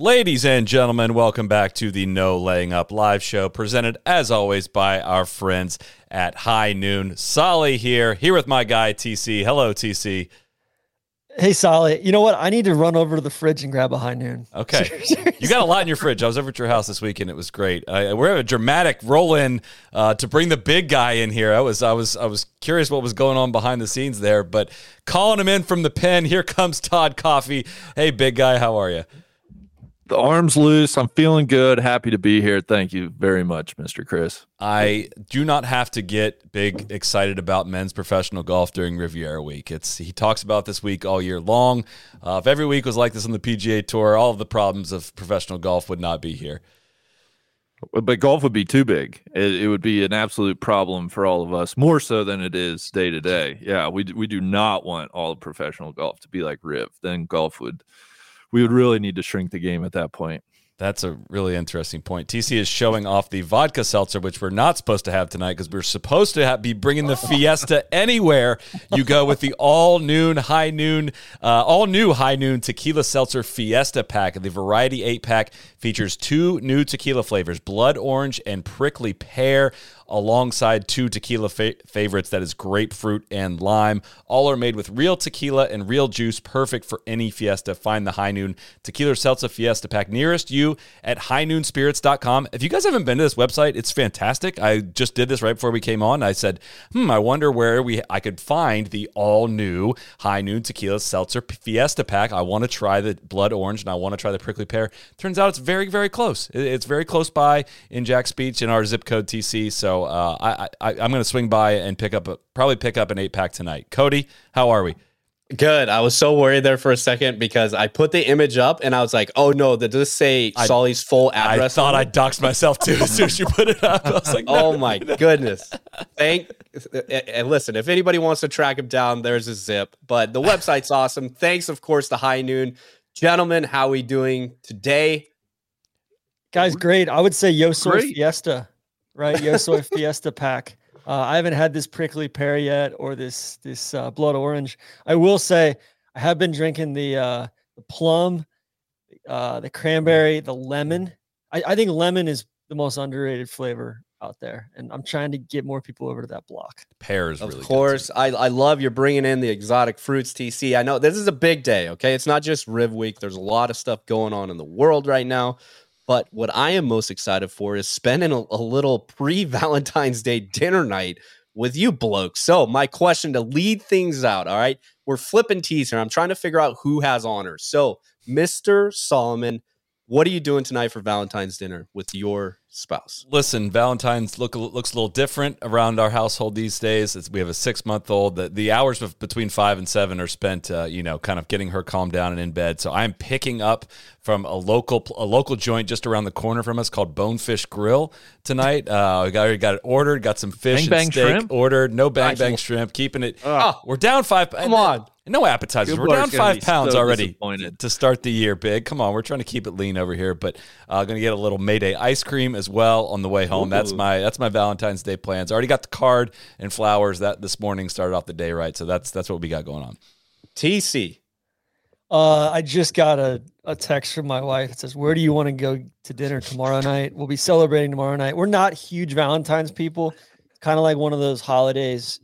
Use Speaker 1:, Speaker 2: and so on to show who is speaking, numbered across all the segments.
Speaker 1: Ladies and gentlemen, welcome back to the No Laying Up live show, presented as always by our friends at High Noon. Solly here, here with my guy TC. Hello, TC.
Speaker 2: Hey, Solly, you know what? I need to run over to the fridge and grab a high noon.
Speaker 1: Okay, you got a lot in your fridge. I was over at your house this weekend; it was great. Uh, we're having a dramatic roll in uh, to bring the big guy in here. I was, I was, I was curious what was going on behind the scenes there, but calling him in from the pen. Here comes Todd Coffee. Hey, big guy, how are you?
Speaker 3: The arm's loose. I'm feeling good. Happy to be here. Thank you very much, Mr. Chris.
Speaker 1: I do not have to get big excited about men's professional golf during Riviera Week. It's he talks about this week all year long. Uh, if every week was like this on the PGA Tour, all of the problems of professional golf would not be here.
Speaker 3: But golf would be too big. It, it would be an absolute problem for all of us, more so than it is day to day. Yeah, we, we do not want all of professional golf to be like Riv. Then golf would, we would really need to shrink the game at that point.
Speaker 1: That's a really interesting point. TC is showing off the vodka seltzer, which we're not supposed to have tonight because we're supposed to have, be bringing the Fiesta anywhere you go with the all noon, high noon, uh, all new high noon tequila seltzer Fiesta pack. The variety eight pack features two new tequila flavors: blood orange and prickly pear, alongside two tequila fa- favorites that is grapefruit and lime. All are made with real tequila and real juice, perfect for any fiesta. Find the High Noon Tequila Seltzer Fiesta pack nearest you at highnoonspirits.com. If you guys haven't been to this website, it's fantastic. I just did this right before we came on. I said, "Hmm, I wonder where we I could find the all new High Noon Tequila Seltzer Fiesta pack. I want to try the blood orange and I want to try the prickly pear." Turns out it's very very close. It's very close by in Jax Beach in our zip code TC. So uh, I, I I'm going to swing by and pick up a, probably pick up an eight pack tonight. Cody, how are we?
Speaker 4: Good. I was so worried there for a second because I put the image up and I was like, oh no, did this say
Speaker 1: I-
Speaker 4: Solly's full address?"
Speaker 1: I
Speaker 4: address?
Speaker 1: thought I doxed myself too as soon as you put it up. I was like, no,
Speaker 4: Oh my goodness. Thank and listen, if anybody wants to track him down, there's a zip. But the website's awesome. Thanks, of course, to High Noon. Gentlemen, how are we doing today?
Speaker 2: Guys, great. I would say Yo Soy Fiesta, right? Yo Soy Fiesta pack. Uh, I haven't had this prickly pear yet or this this uh, blood orange. I will say I have been drinking the uh, the plum, uh, the cranberry, the lemon. I, I think lemon is the most underrated flavor out there, and I'm trying to get more people over to that block.
Speaker 1: Pears, is
Speaker 4: Of
Speaker 1: really good,
Speaker 4: course. I, I love you're bringing in the exotic fruits, TC. I know this is a big day, okay? It's not just Riv Week. There's a lot of stuff going on in the world right now. But what I am most excited for is spending a, a little pre Valentine's Day dinner night with you blokes. So, my question to lead things out, all right? We're flipping teas here. I'm trying to figure out who has honors. So, Mr. Solomon, what are you doing tonight for Valentine's dinner with your spouse?
Speaker 1: Listen, Valentine's look looks a little different around our household these days. It's, we have a six month old. The, the hours of between five and seven are spent, uh, you know, kind of getting her calmed down and in bed. So I'm picking up from a local a local joint just around the corner from us called Bonefish Grill tonight. Uh, we got already got it ordered. Got some fish
Speaker 3: Bang
Speaker 1: and
Speaker 3: Bang
Speaker 1: steak
Speaker 3: shrimp?
Speaker 1: ordered. No bang
Speaker 4: Nice.
Speaker 1: bang shrimp. Keeping it.
Speaker 4: Oh,
Speaker 1: We're down five.
Speaker 4: Come on.
Speaker 1: No appetizers.
Speaker 3: Good
Speaker 1: We're down five pounds
Speaker 3: so
Speaker 1: already to start the year big. Come on, we're trying to keep it lean over here, but uh, going to get a little Mayday ice cream as well on the way home. That's my that's my Valentine's Day plans. I already got the card and flowers that this morning started off the day right, so that's that's what we got going on.
Speaker 4: TC.
Speaker 2: Uh, I just got a, a text from my wife that says, Where do you want to go to dinner tomorrow night? We'll be celebrating tomorrow night. We're not huge Valentine's people. It's kind of like one of those holidays.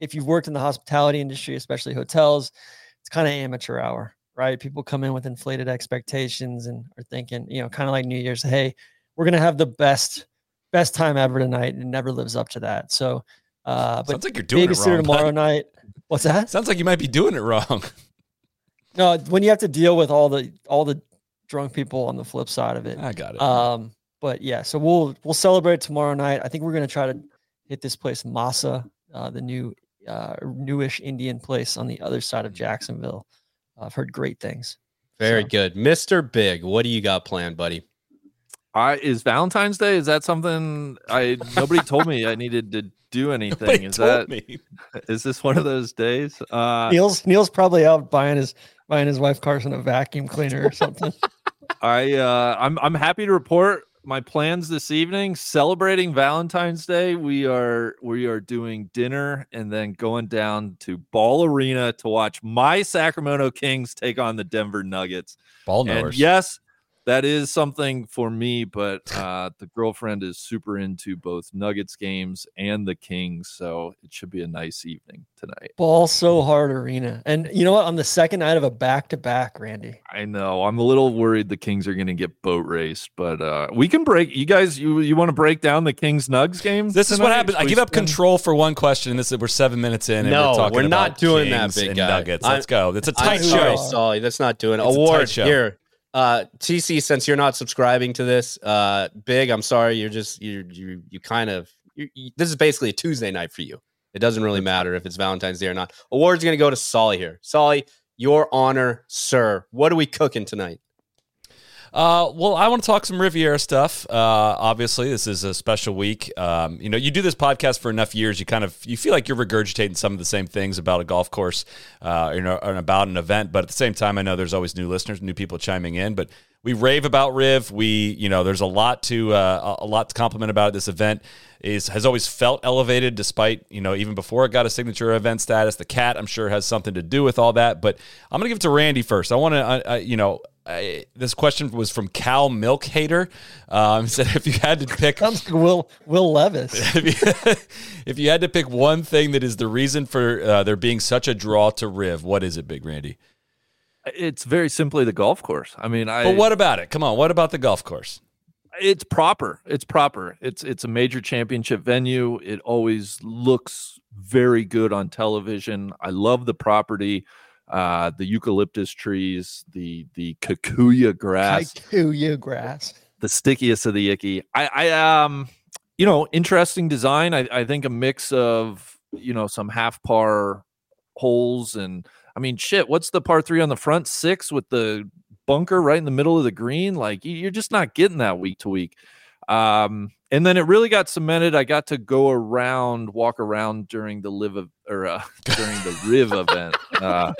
Speaker 2: If you've worked in the hospitality industry, especially hotels, it's kind of amateur hour, right? People come in with inflated expectations and are thinking, you know, kind of like New Year's, hey, we're gonna have the best, best time ever tonight, and it never lives up to that. So uh but
Speaker 1: Sounds like you're doing it wrong.
Speaker 2: tomorrow night. What's that?
Speaker 1: Sounds like you might be doing it wrong.
Speaker 2: No, when you have to deal with all the all the drunk people on the flip side of it.
Speaker 1: I got it.
Speaker 2: Um, but yeah, so we'll we'll celebrate tomorrow night. I think we're gonna try to hit this place Masa, uh, the new uh, newish Indian place on the other side of Jacksonville. I've heard great things.
Speaker 4: Very
Speaker 2: So-
Speaker 4: good. Mr. Big, what do you got planned, buddy?
Speaker 3: I is Valentine's Day. Is that something I nobody told me I needed to do anything?
Speaker 1: Nobody
Speaker 3: is
Speaker 1: told
Speaker 3: that
Speaker 1: me.
Speaker 3: is this one of those days? Uh,
Speaker 2: Neil's Neil's probably out buying his buying his wife Carson a vacuum cleaner or something.
Speaker 3: I uh, I'm I'm happy to report my plans this evening celebrating Valentine's Day. We are we are doing dinner and then going down to Ball Arena to watch my Sacramento Kings take on the Denver Nuggets.
Speaker 1: Ball
Speaker 3: And yes, that is something for me, but uh, the girlfriend is super into both Nuggets games and the Kings, so it should be a nice evening tonight.
Speaker 2: Ball so hard arena. And you know what? On the second night of a back to back, Randy.
Speaker 3: I know. I'm a little worried the Kings are going to get boat raced, but uh, we can break. You guys, you you want to break down the Kings Nugs game?
Speaker 1: This is what happens. I give up control for one question. and This is we're seven minutes in, and
Speaker 4: No,
Speaker 1: we're talking
Speaker 4: we're not
Speaker 1: about
Speaker 4: doing that, big guy.
Speaker 1: Nuggets.
Speaker 4: I'm-
Speaker 1: Let's go. It's a
Speaker 4: I'm
Speaker 1: tight
Speaker 4: sorry,
Speaker 1: show.
Speaker 4: Solly. That's not doing it.
Speaker 1: It's a tight
Speaker 4: Award
Speaker 1: show.
Speaker 4: here. Uh, TC, since you're not subscribing to this, uh, big. I'm sorry. You're just you you you kind of. You, you, this is basically a Tuesday night for you. It doesn't really matter if it's Valentine's Day or not. Award's gonna go to Solly here. Solly, your honor, sir. What are we cooking tonight?
Speaker 1: Uh, well, I want to talk some Riviera stuff. Uh, obviously, this is a special week. Um, you know, you do this podcast for enough years, you kind of you feel like you're regurgitating some of the same things about a golf course, uh, you know, and about an event. But at the same time, I know there's always new listeners, new people chiming in. But we rave about Riv. We, you know, there's a lot to uh, a lot to compliment about this event. Is has always felt elevated, despite you know even before it got a signature event status. The cat, I'm sure, has something to do with all that. But I'm gonna give it to Randy first. I want to, uh, uh, you know. I, this question was from Cal Milk Hater. Um, said if you had to pick,
Speaker 2: like Will Will Levis.
Speaker 1: if you, if you had to pick one thing that is the reason for uh, there being such a draw to Riv, what is it, Big Randy?
Speaker 3: It's very simply the golf course. I mean, I.
Speaker 1: But what about it? Come on, what about the golf course?
Speaker 3: it's proper. It's proper. It's it's a major championship venue. It always looks very good on television. I love the property, uh, the eucalyptus trees, the the kikuyu grass,
Speaker 2: Kikuyu grass.
Speaker 3: the stickiest of the icky. I, I um, you know, interesting design. I, I think a mix of you know some half par holes and I mean, shit. What's the par three on the front six with the bunker right in the middle of the green? Like you- you're just not getting that week to week. Um, and then it really got cemented. I got to go around, walk around during the live of, or uh, during the Riv event. Uh,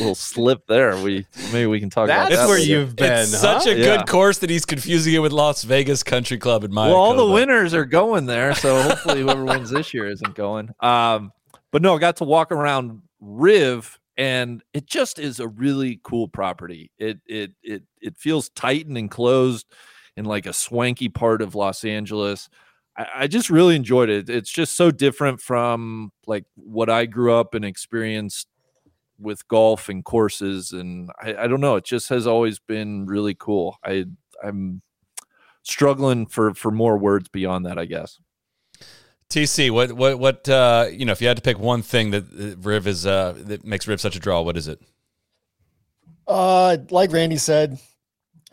Speaker 3: little slip there. We maybe we can talk about that.
Speaker 4: That's
Speaker 3: that
Speaker 4: where
Speaker 3: later.
Speaker 4: you've been.
Speaker 1: it's
Speaker 4: huh?
Speaker 1: such a
Speaker 3: Yeah.
Speaker 1: good course that he's confusing it with Las Vegas Country Club in my.
Speaker 3: Well, all the winners are going there, so hopefully whoever wins this year isn't going. Um, but no, I got to walk around Riv, and it just is a really cool property. It it it it feels tight and enclosed in like a swanky part of Los Angeles. I, just really enjoyed it. It's just so different from like what I grew up and experienced with golf and courses, and I, I don't know. It just has always been really cool. I I'm struggling for for more words beyond that, I guess.
Speaker 1: TC, what what what uh, you know? If you had to pick one thing that uh, Riv is uh, that makes Riv such a draw, what is it?
Speaker 2: Uh, like Randy said,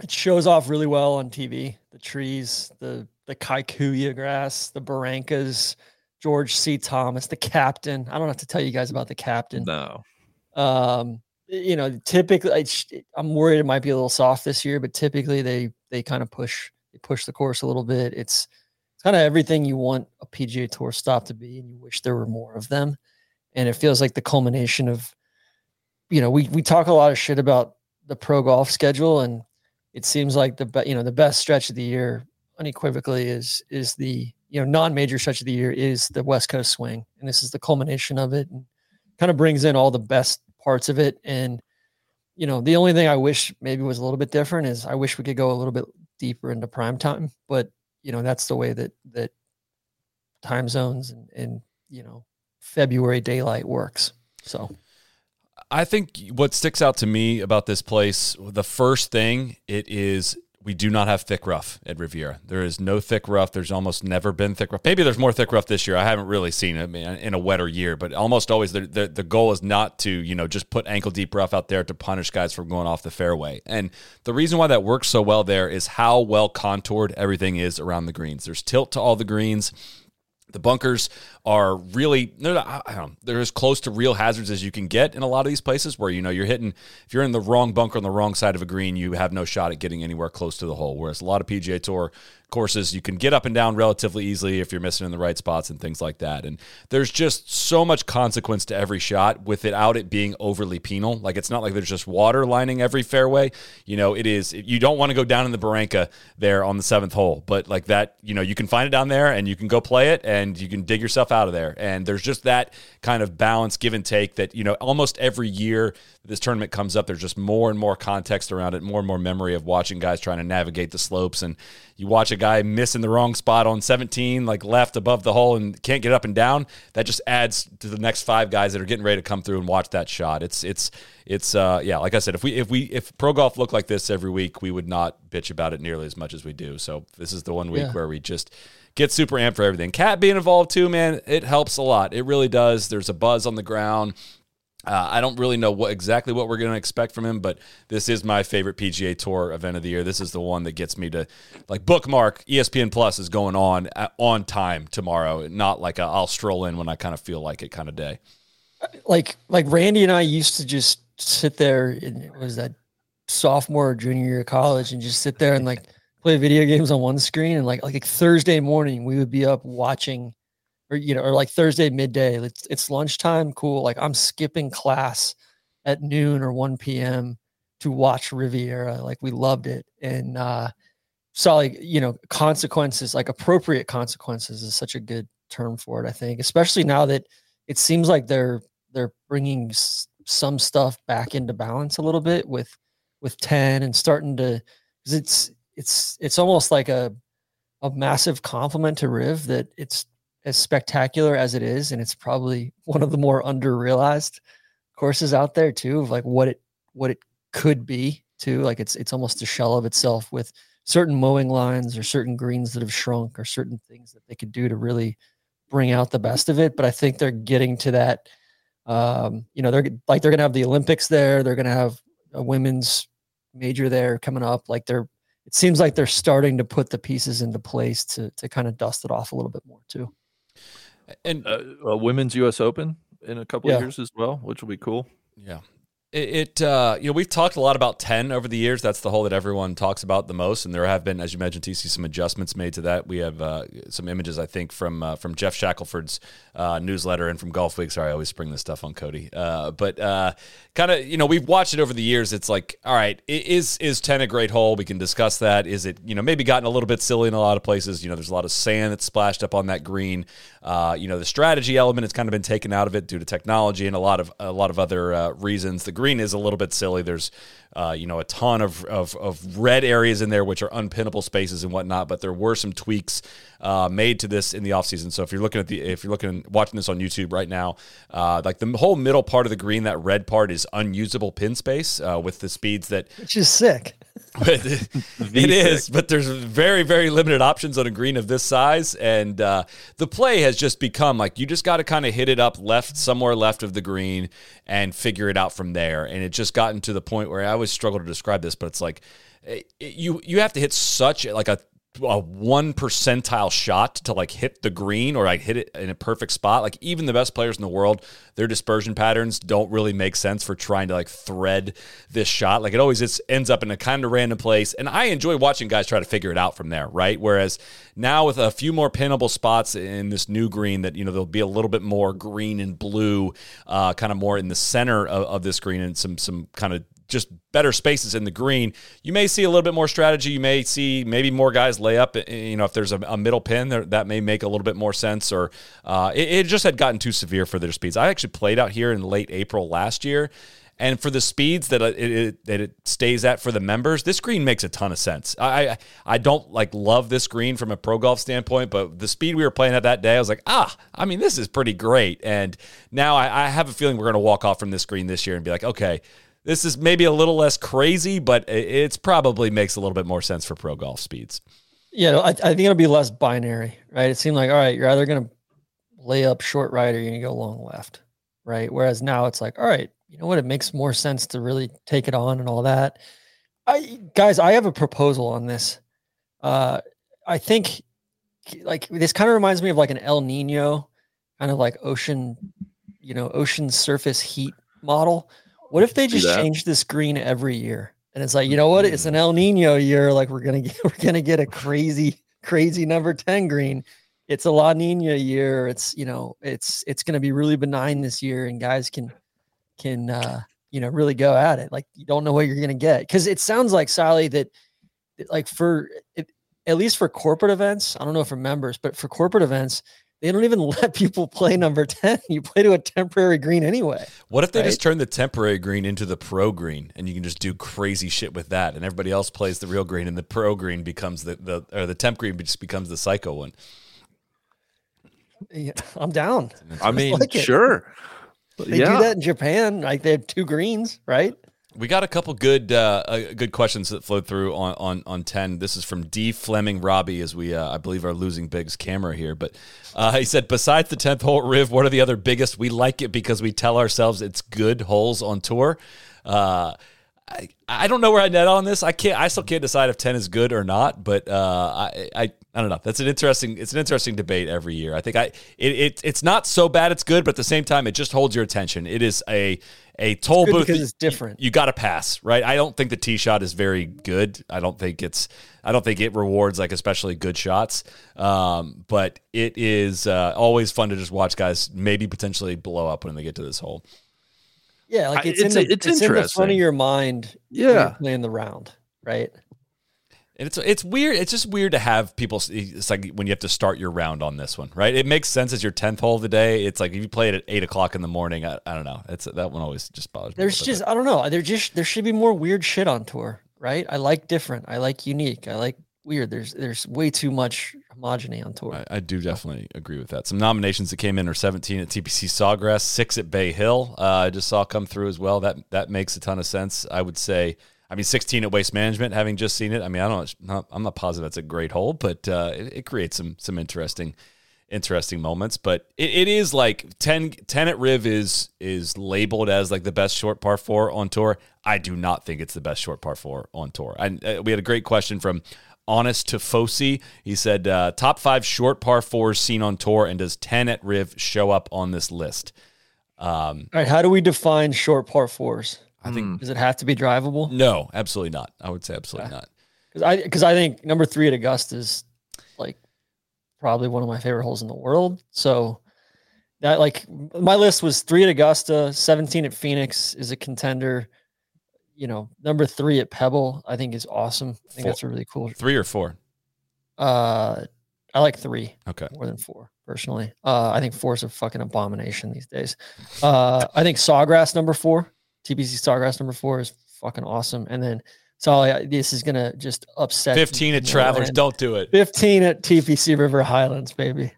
Speaker 2: it shows off really well on TV. The trees, the the kikuyu grass, the barrancas, George C. Thomas, the captain. I don't have to tell you guys about the captain.
Speaker 3: No,
Speaker 2: Um, you know, typically I, I'm worried it might be a little soft this year, but typically they they kind of push they push the course a little bit. It's it's kind of everything you want a PGA Tour stop to be, and you wish there were more of them. And it feels like the culmination of, you know, we we talk a lot of shit about the pro golf schedule, and it seems like the be, you know the best stretch of the year unequivocally is is the you know non-major stretch of the year is the West Coast swing, and this is the culmination of it, and kind of brings in all the best parts of it. And you know, the only thing I wish maybe was a little bit different is I wish we could go a little bit deeper into prime time, but you know that's the way that that time zones and and you know February daylight works. So
Speaker 1: I think what sticks out to me about this place, the first thing, it is we do not have thick rough at Riviera. There is no thick rough. There's almost never been thick rough. Maybe there's more thick rough this year. I haven't really seen it in a wetter year, but almost always the, the, the goal is not to, you know, just put ankle deep rough out there to punish guys from going off the fairway. And the reason why that works so well there is how well contoured everything is around the greens. There's tilt to all the greens The bunkers are really they're, not, know, they're as close to real hazards as you can get in a lot of these places where you know you're hitting if you're in the wrong bunker on the wrong side of a green you have no shot at getting anywhere close to the hole. Whereas a lot of PGA Tour courses you can get up and down relatively easily if you're missing in the right spots and things like that. And there's just so much consequence to every shot without it being overly penal. Like it's not like there's just water lining every fairway. You know it is you don't want to go down in the barranca there on the seventh hole but like that you know you can find it down there and you can go play it and you can dig yourself out of there. And there's just that kind of balance give and take that you know almost every year this tournament comes up there's just more and more context around it more and more memory of watching guys trying to navigate the slopes. And you watch a guy miss in the wrong spot on 17 like left above the hole and can't get up and down that just adds to the next five guys that are getting ready to come through and watch that shot. It's it's it's uh yeah like i said if we if we if pro golf looked like this every week we would not bitch about it nearly as much as we do. So this is the one week
Speaker 2: Yeah.
Speaker 1: where we just get super amped for everything. Cat being involved too man it helps a lot. It really does. There's a buzz on the ground uh, I don't really know what exactly what we're going to expect from him, but this is my favorite PGA Tour event of the year. This is the one that gets me to like bookmark. ESPN Plus is going on at, on time tomorrow, not like I'll stroll in when I kind of feel like it kind of day.
Speaker 2: like like Randy and I used to just sit there in it was that sophomore or junior year of college and just sit there and like play video games on one screen and like like Thursday morning we would be up watching or you know or like Thursday midday it's, it's lunchtime cool like I'm skipping class at noon or 1 p.m. to watch Riviera like we loved it and uh saw like you know consequences like appropriate consequences is such a good term for it I think especially now that it seems like they're they're bringing s- some stuff back into balance a little bit with with 10 and starting to it's it's it's almost like a a massive compliment to Riv that it's as spectacular as it is and it's probably one of the more underrealized courses out there too of like what it what it could be too like it's it's almost a shell of itself with certain mowing lines or certain greens that have shrunk or certain things that they could do to really bring out the best of it but i think they're getting to that um you know they're like they're gonna have the olympics there they're gonna have a women's major there coming up like they're it seems like they're starting to put the pieces into place to to kind of dust it off a little bit more too
Speaker 1: And
Speaker 3: Uh, a women's U.S. Open in a couple
Speaker 2: Yeah.
Speaker 3: of years as well, which will be cool.
Speaker 1: Yeah. It, uh, you know, we've talked a lot about 10 over the years. That's the hole that everyone talks about the most. And there have been, as you mentioned, TC, some adjustments made to that. We have uh, some images, I think, from uh, from Geoff Shackelford's uh, newsletter and from Golf Week. Sorry, I always spring this stuff on Cody. Uh, but uh, kind of, you know, we've watched it over the years. It's like, all right, is is 10 a great hole? We can discuss that. Is it, you know, maybe gotten a little bit silly in a lot of places? You know, there's a lot of sand that's splashed up on that green. You know, the strategy element has kind of been taken out of it due to technology and a lot of a lot of other reasons. The green is a little bit silly. There's uh, you know a ton of, of of red areas in there which are unpinnable spaces and whatnot. But there were some tweaks uh, made to this in the offseason. So if you're looking at the if you're looking watching this on YouTube right now, uh, like the whole middle part of the green, that red part is unusable pin space uh, with the speeds that
Speaker 2: which is sick
Speaker 1: but it it is, but there's very, very limited options on a green of this size, and uh, the play has just become like you just got to kind of hit it up left somewhere left of the green and figure it out from there. And it just gotten to the point where I always struggle to describe this, but it's like eh, you you have to hit such like a a one percentile shot to like hit the green or like hit it in a perfect spot. Like even the best players in the world, their dispersion patterns don't really make sense for trying to like thread this shot. Like it always just ends up in a kind of random place. And I enjoy watching guys try to figure it out from there, right? Whereas now with a few more pinnable spots in this new green that, you know, there'll be a little bit more green and blue, uh, kind of more in the center of, of this green and some some kind of just better spaces in the green. You may see a little bit more strategy. You may see maybe more guys lay up. eh, You know, if there's a, a middle pin, there, that may make a little bit more sense. Or uh, it, it just had gotten too severe for their speeds. I actually played out here in late April last year. And for the speeds that it, it that it stays at for the members, this green makes a ton of sense. I I, don't like love this green from a pro golf standpoint, but the speed we were playing at that day, I was like, ah, I mean, this is pretty great. And now I, I have a feeling we're going to walk off from this green this year and be like, okay, this is maybe a little less crazy, but it- it's probably makes a little bit more sense for pro golf speeds.
Speaker 2: Yeah, I, I think it'll be less binary, right? It seemed like, all right, you're either going to lay up short right or you're to go long left, right? Whereas now it's like, all right, you know what? It makes more sense to really take it on and all that. I guys, I have a proposal on this. Uh, I think like this kind of reminds me of like an El Nino kind of like ocean, you know, ocean surface heat model. What if they just change this green every year? And it's like, you know what? It's an El Nino year. Like we're gonna get we're gonna get a crazy, crazy number 10 green. It's a La Nina year. It's you know, it's it's gonna be really benign this year, and guys can can uh you know really go at it. Like you don't know what you're gonna get. Because it sounds like Sally that like for it, at least for corporate events, I don't know if for members, but for corporate events, they don't even let people play number 10. You play to a temporary green anyway.
Speaker 1: What if they just turn the temporary green into the pro green and you can just do crazy shit with that and everybody else plays the real green and the pro green becomes the, the or the temp green just becomes the psycho one.
Speaker 2: Yeah, I'm down.
Speaker 3: I mean,
Speaker 2: like
Speaker 3: sure.
Speaker 2: They
Speaker 3: yeah.
Speaker 2: do that in Japan. Like they have two greens, right?
Speaker 1: We got a couple good uh, uh, good questions that flowed through on, on on ten. This is from D Fleming Robbie, as we uh, I believe are losing Big's camera here. But uh, he said, besides the tenth hole Riv, what are the other biggest? We like it because we tell ourselves it's good holes on tour. Uh, I, I don't know where I net on this. I can't. I still can't decide if ten is good or not. But uh, I I don't know. That's an interesting. It's an interesting debate every year. I think I it, it it's not so bad. It's good, but at the same time, it just holds your attention. It is a a toll
Speaker 2: good
Speaker 1: booth
Speaker 2: because it's different.
Speaker 1: You, got to pass, right? I don't think the tee shot is very good. I don't think it's. I don't think it rewards like especially good shots. Um, but it is uh, always fun to just watch guys maybe potentially blow up when they get to this hole.
Speaker 2: Yeah, like
Speaker 3: I-
Speaker 2: it's,
Speaker 3: it's-
Speaker 2: in the,
Speaker 3: it's
Speaker 2: it's, in the front of your mind. when you're
Speaker 3: Yeah.
Speaker 2: playing the round, right?
Speaker 1: And it's it's weird. It's just weird to have people. It's like when you have to start your round on this one, right? It makes sense as your tenth hole of the day. It's like if you play it at eight o'clock in the morning. I, I don't know. It's that one always just bothers me.
Speaker 2: There's
Speaker 1: little bit.
Speaker 2: just I don't know. There just there should be more weird shit on tour, right? I like different. I like unique. I like weird. There's there's way too much homogeny on tour.
Speaker 1: I, I do definitely agree with that. Some nominations that came in are 17 at TPC Sawgrass, six at Bay Hill. Uh, I just saw come through as well. That that makes a ton of sense. I would say. I mean, 16 at Waste Management. Having just seen it, I mean, I don't. Not, I'm not positive that's a great hole, but uh, it, it creates some some interesting interesting moments. But it, it is like 10, 10 at Riv is is labeled as like the best short par four on tour. I do not think it's the best short par four on tour. And uh, we had a great question from Honest to Fosi. He said, uh, top five short par fours seen on tour, and does 10 at Riv show up on this list? Um,
Speaker 2: All right, how do we define short par fours?
Speaker 1: I think
Speaker 2: Does it have to be drivable?
Speaker 1: no, absolutely not. I would say absolutely not.
Speaker 2: Because I because I think number three at Augusta is like probably one of my favorite holes in the world. So that like my list was three at Augusta, 17 at Phoenix is a contender. You know, number three at Pebble, I think is awesome. I think
Speaker 1: Four.
Speaker 2: that's a really cool.
Speaker 1: Three or four?
Speaker 2: Uh I like three
Speaker 1: Okay.
Speaker 2: more than four personally. Uh I think four is a fucking abomination these days. Uh I think Sawgrass number four, TPC Sawgrass number four is fucking awesome. And then Solly, this is gonna just upset.
Speaker 1: 15 at Travelers. Don't do it.
Speaker 2: 15 at TPC River Highlands, baby.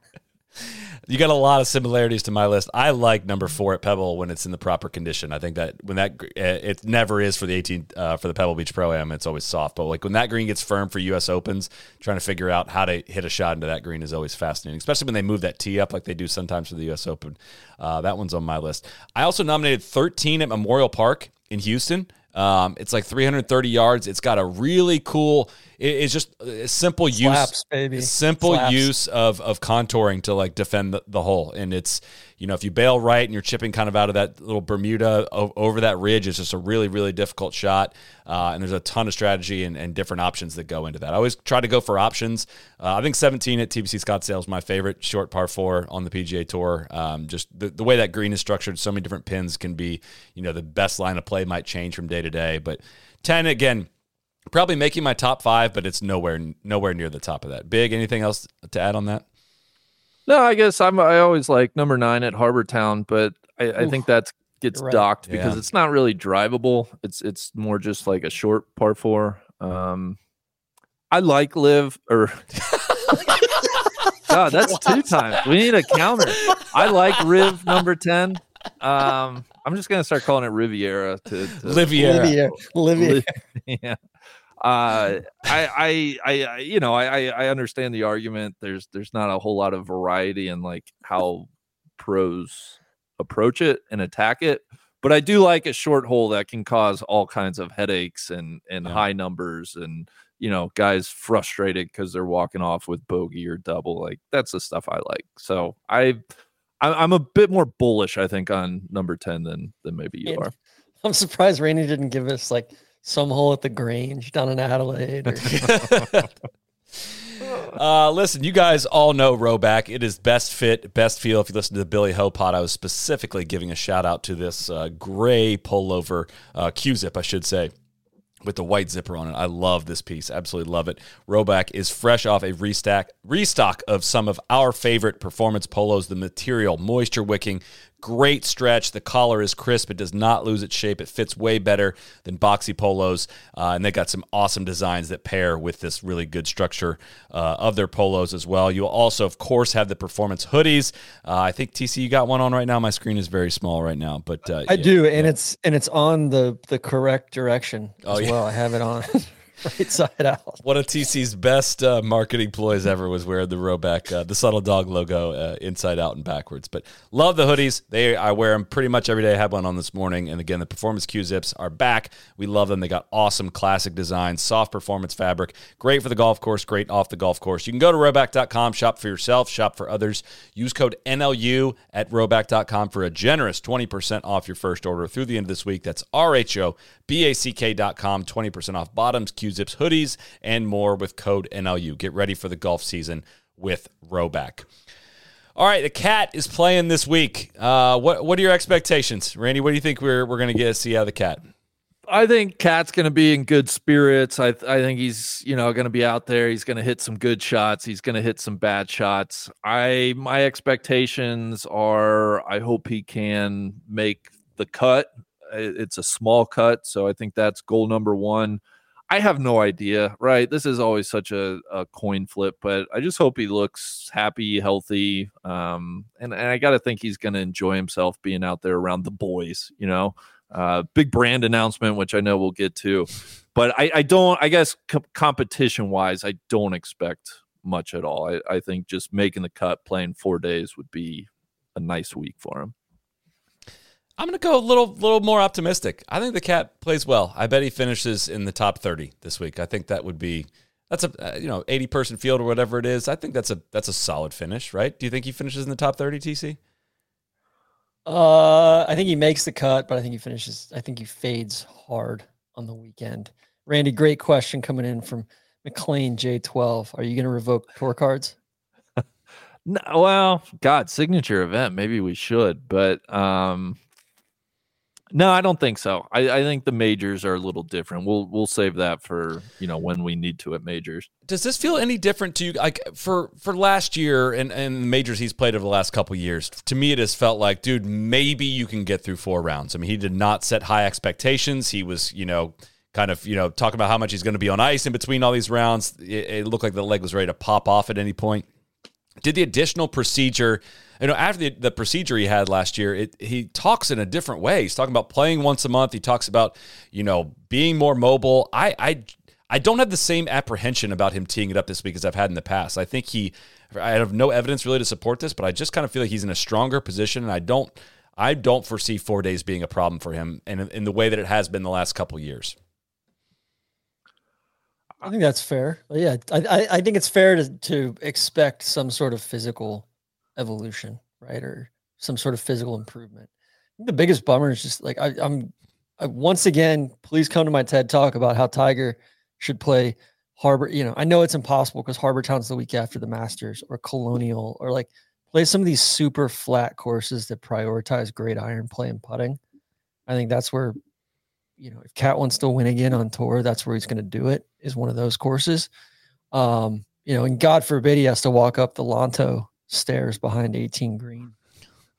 Speaker 1: You got a lot of similarities to my list. I like number four at Pebble when it's in the proper condition. I think that when that uh, it never is for the 18 uh, for the Pebble Beach Pro Am, it's always soft. But like when that green gets firm for U.S. Opens, trying to figure out how to hit a shot into that green is always fascinating, especially when they move that tee up like they do sometimes for the U.S. Open. Uh, that one's on my list. I also nominated 13 at Memorial Park in Houston. Um, it's like 330 yards. It's got a really cool. It- it's just a simple use
Speaker 2: baby.
Speaker 1: simple
Speaker 2: Slaps.
Speaker 1: use of of contouring to like defend the, the hole. And it's you know if you bail right and you're chipping kind of out of that little bermuda o- over that ridge it's just a really really difficult shot. Uh, and there's a ton of strategy and, and different options that go into that. I always try to go for options. Uh, i think 17 at TPC Scottsdale is my favorite short par four on the pga tour. Um, just the, the way that green is structured so many different pins can be you know the best line of play might change from day to day. But 10 again probably making my top five, but it's nowhere nowhere near the top of that. Big. Anything else to add on that?
Speaker 3: No, I guess I'm. I always like number nine at Harbor Town, but I, I think that gets
Speaker 2: right.
Speaker 3: docked because
Speaker 1: Yeah.
Speaker 3: it's not really drivable. It's it's more just like a short par four. Um, I like live or. God, that's two times. We need a counter. I like Riv number ten. Um, I'm just gonna start calling it Riviera to, to
Speaker 1: Liviera.
Speaker 2: Olivia. Olivia.
Speaker 3: Li- yeah. Uh, I, I, I, I- you know, I, I, I understand the argument. There's, there's not a whole lot of variety in like how pros approach it and attack it. But I do like a short hole that can cause all kinds of headaches and and
Speaker 1: Yeah.
Speaker 3: high numbers and you know, guys frustrated because they're walking off with bogey or double. Like that's the stuff I like. So I, I I'm a bit more bullish, I think, on number ten than than maybe you
Speaker 2: And
Speaker 3: are.
Speaker 2: I'm surprised Randy didn't give us like some hole at the Grange down in Adelaide. Or,
Speaker 1: Uh, listen, you guys all know Rhoback. It is best fit, best feel. If you listen to the Billy Ho pod, I was specifically giving a shout out to this uh, gray pullover uh, Q zip, I should say. With the white zipper on it. I love this piece. Absolutely love it. Rhoback is fresh off a restock restock of some of our favorite performance polos. The material, moisture wicking, great stretch. The collar is crisp. It does not lose its shape. It fits way better than boxy polos. Uh, and they've got some awesome designs that pair with this really good structure uh, of their polos as well. You'll also, of course, have the performance hoodies. Uh, I think TC, you got one on right now. My screen is very small right now, but uh,
Speaker 2: I
Speaker 1: yeah.
Speaker 2: do, and it's and it's on the the correct direction
Speaker 1: Oh,
Speaker 2: as
Speaker 1: yeah.
Speaker 2: well. I have it on right side out.
Speaker 1: One of TC's best uh, marketing ploys ever was wearing the Rhoback, uh, the subtle dog logo, uh, inside out and backwards. But love the hoodies. They I wear them pretty much every day. I had one on this morning, and again, the performance Q zips are back. We love them. They got awesome classic design, soft performance fabric, great for the golf course, great off the golf course. You can go to rhoback.com, shop for yourself, shop for others. Use code NLU at rhoback.com for a generous 20% off your first order through the end of this week. That's R H O B A C K.com, 20% off bottoms, Q zips, hoodies, and more with code NLU. Get ready for the golf season with Rhoback. All right, the cat is playing this week. Uh, what what are your expectations, Randy? What do you think we're we're going to get to see out of the cat?
Speaker 3: I think Cat's going to be in good spirits. I I think he's you know going to be out there. He's going to hit some good shots. He's going to hit some bad shots. I my expectations are I hope he can make the cut. It's a small cut, so I think that's goal number one. I have no idea, right? This is always such a, a coin flip, but I just hope he looks happy, healthy, um, and and I got to think he's going to enjoy himself being out there around the boys. You know, uh, big brand announcement, which I know we'll get to. But I, I don't, I guess co- competition wise, I don't expect much at all. I, I think just making the cut, playing four days would be a nice week for him.
Speaker 1: I'm going to go a little little more optimistic. I think the cat plays well. I bet he finishes in the top 30 this week. I think that would be that's a uh, you know 80 person field or whatever it is. I think that's a that's a solid finish, right? Do you think he finishes in the top 30 TC?
Speaker 2: Uh, I think he makes the cut, but I think he finishes. I think he fades hard on the weekend. Randy, great question coming in from McLean J12. Are you going to revoke tour cards?
Speaker 3: No, well, God, signature event. Maybe we should, but um, no, I don't think so. I, I think the majors are a little different. We'll we'll save that for you know when we need to at majors.
Speaker 1: Does this feel any different to you? Like for for last year and and the majors he's played over the last couple years, to me it has felt like, dude, maybe you can get through four rounds. I mean, he did not set high expectations. He was, you know, kind of, you know, talking about how much he's going to be on ice in between all these rounds. It, it looked like the leg was ready to pop off at any point. Did the additional procedure, you know, after the, the procedure he had last year, it, he talks in a different way. He's talking about playing once a month. He talks about, you know, being more mobile. I, I, I don't have the same apprehension about him teeing it up this week as I've had in the past. I think he, I have no evidence really to support this, but I just kind of feel like he's in a stronger position, and I don't, I don't foresee four days being a problem for him, in, in the way that it has been the last couple years.
Speaker 2: I think that's fair. Yeah, I, I, I think it's fair to, to expect some sort of physical evolution, right, or some sort of physical improvement. The biggest bummer is just like I, I'm. I, once again, please come to my TED talk about how Tiger should play Harbor. You know, I know it's impossible because Harbor Town's the week after the Masters, or Colonial, or like play some of these super flat courses that prioritize great iron play and putting. I think that's where you know, if Cat wants to win again on tour, that's where he's going to do it. Is one of those courses. Um, you know, and God forbid he has to walk up the Lanto stairs behind 18 green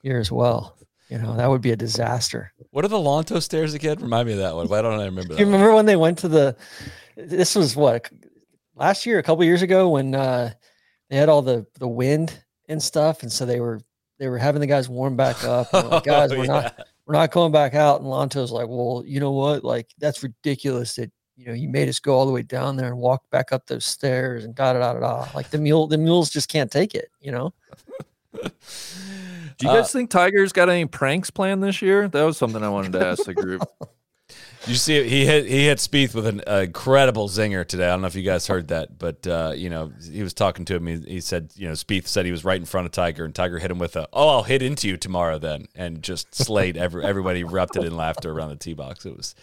Speaker 2: here as well. You know, that would be a disaster.
Speaker 1: What are the Lanto stairs again? Remind me of that one. Why don't I remember
Speaker 2: Do
Speaker 1: that?
Speaker 2: you
Speaker 1: one?
Speaker 2: remember when they went to the? This was what last year, a couple years ago, when uh, they had all the the wind and stuff, and so they were they were having the guys warm back up. Like, guys,
Speaker 1: Oh,
Speaker 2: we're not we're not going back out. And Lanto's like, well, you know what? Like, that's ridiculous that, you know, you made us go all the way down there and walk back up those stairs and da da da da da. Like the mule, the mules just can't take it, you know?
Speaker 3: Do you
Speaker 1: Uh,
Speaker 3: guys think Tiger's got any pranks planned this year? That was something I wanted to ask the group.
Speaker 1: You see, he hit he hit Spieth with an uh, incredible zinger today. I don't know if you guys heard that, but uh, you know he was talking to him. He, he said, you know, Spieth said he was right in front of Tiger, and Tiger hit him with a, "Oh, I'll hit into you tomorrow then," and just slayed every everybody erupted in laughter around the tee box. It was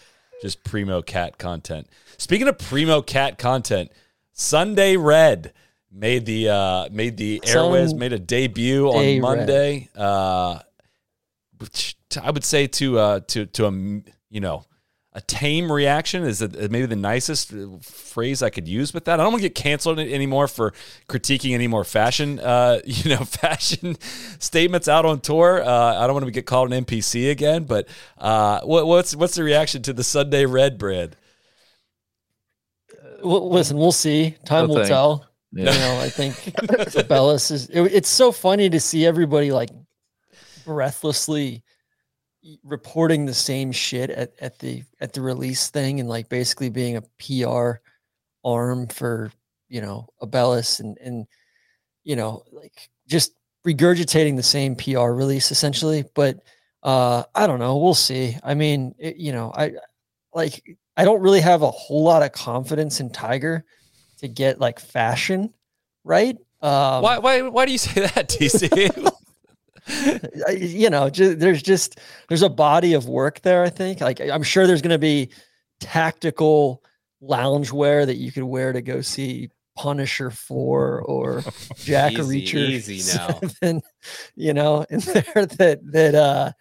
Speaker 1: just primo cat content. Speaking of primo cat content, Sun Day Red made the uh, made the airways
Speaker 2: Sun-
Speaker 1: made a debut on. Monday. Uh, which I would say to uh, to to a you know a tame reaction is that maybe the nicest uh, phrase I could use with that. I don't want to get canceled anymore for critiquing any more fashion, uh, you know, fashion statements out on tour. Uh, I don't want to get called an NPC again. But uh, what, what's what's the reaction to the Sun Day Red brand?
Speaker 2: Well, listen, we'll see. Time
Speaker 3: No
Speaker 2: will
Speaker 3: thanks.
Speaker 2: tell.
Speaker 3: Yeah.
Speaker 2: You know, I think Bellis is. It, it's so funny to see everybody like breathlessly reporting the same shit at, at the at the release thing and like basically being a PR arm for you know Abeles and and you know like just regurgitating the same PR release essentially. But uh I don't know. We'll see. I mean, it, you know, I like I don't really have a whole lot of confidence in Tiger to get like fashion right. Um,
Speaker 1: why why why do you say that, TC?
Speaker 2: You know, ju- there's just there's a body of work there. I think. Like I'm sure there's going to be tactical loungewear that you could wear to go see Punisher Four or Jack
Speaker 4: Easy,
Speaker 2: Reacher.
Speaker 4: easy now.
Speaker 2: And you know, in there that that uh,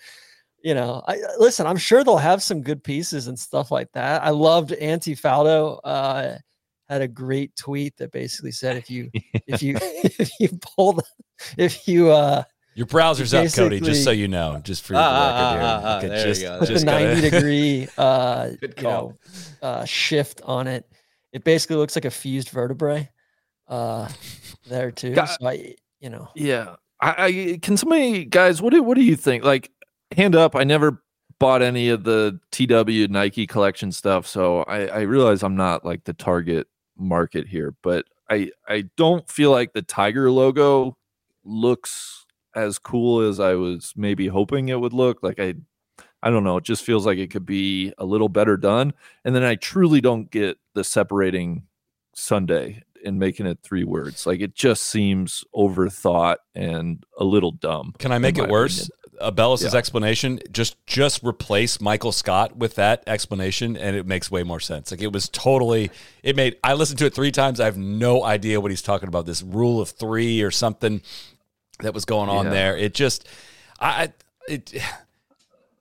Speaker 2: you know, I listen. I'm sure they'll have some good pieces and stuff like that. I loved Anti Faldo Uh, had a great tweet that basically said if you if you if you pull the if you uh
Speaker 1: Your browser's up, Cody. Just so you know, just for the
Speaker 4: Ah,
Speaker 1: record
Speaker 4: ah,
Speaker 1: here.
Speaker 4: ah, ah,
Speaker 1: Okay,
Speaker 4: there you
Speaker 1: just,
Speaker 4: go.
Speaker 2: put the
Speaker 1: gotta-
Speaker 2: 90 degree uh you know uh shift on it it basically looks like a fused vertebrae uh there too
Speaker 3: Got-
Speaker 2: so I, you know
Speaker 3: Yeah. I, I can somebody guys, what do what do you think? Like hand up, I never bought any of the TW Nike collection stuff, so I, I realize I'm not like the target market here, but I I don't feel like the Tiger logo looks as cool as I was maybe hoping it would look. Like I I don't know, it just feels like it could be a little better done. And then I truly don't get the separating Sunday and making it three words. Like it just seems overthought and a little dumb.
Speaker 1: Can I make it worse?
Speaker 3: opinion.
Speaker 1: Abeles's
Speaker 3: Yeah.
Speaker 1: explanation just just replace Michael Scott with that explanation, and it makes way more sense. Like it was totally. It made. I listened to it three times. I have no idea what he's talking about. This rule of three or something that was going on
Speaker 3: Yeah.
Speaker 1: there. It just. I. I- It.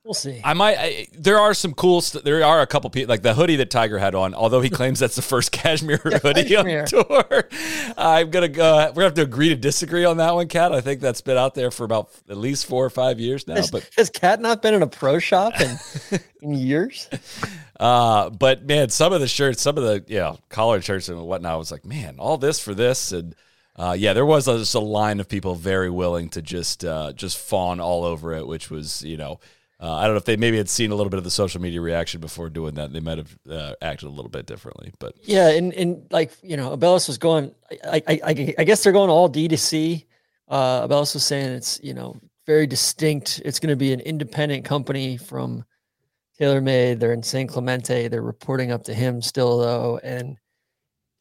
Speaker 2: we'll see
Speaker 1: I might. I, there are some cool. St- there are a couple people like the hoodie that Tiger had on. Although he claims that's the first cashmere hoodie
Speaker 2: cashmere.
Speaker 1: on tour, I'm gonna go. We're gonna have to agree to disagree on that one, Cat. I think that's been out there for about at least four or five years now.
Speaker 2: has,
Speaker 1: But
Speaker 2: has cat not been in a pro shop in, in years
Speaker 1: uh, but man, some of the shirts, some of the yeah collared shirts and whatnot, I was like, man, all this for this and. Uh, yeah, there was a, just a line of people very willing to just uh, just fawn all over it, which was you know uh, I don't know if they maybe had seen a little bit of the social media reaction before doing that. They might have uh, acted a little bit differently, but
Speaker 2: yeah and and like you know Abeles was going I I, I, I guess they're going all D to C. Uh Abeles was saying it's you know very distinct. It's going to be an independent company from TaylorMade. They're in San Clemente. They're reporting up to him still though. And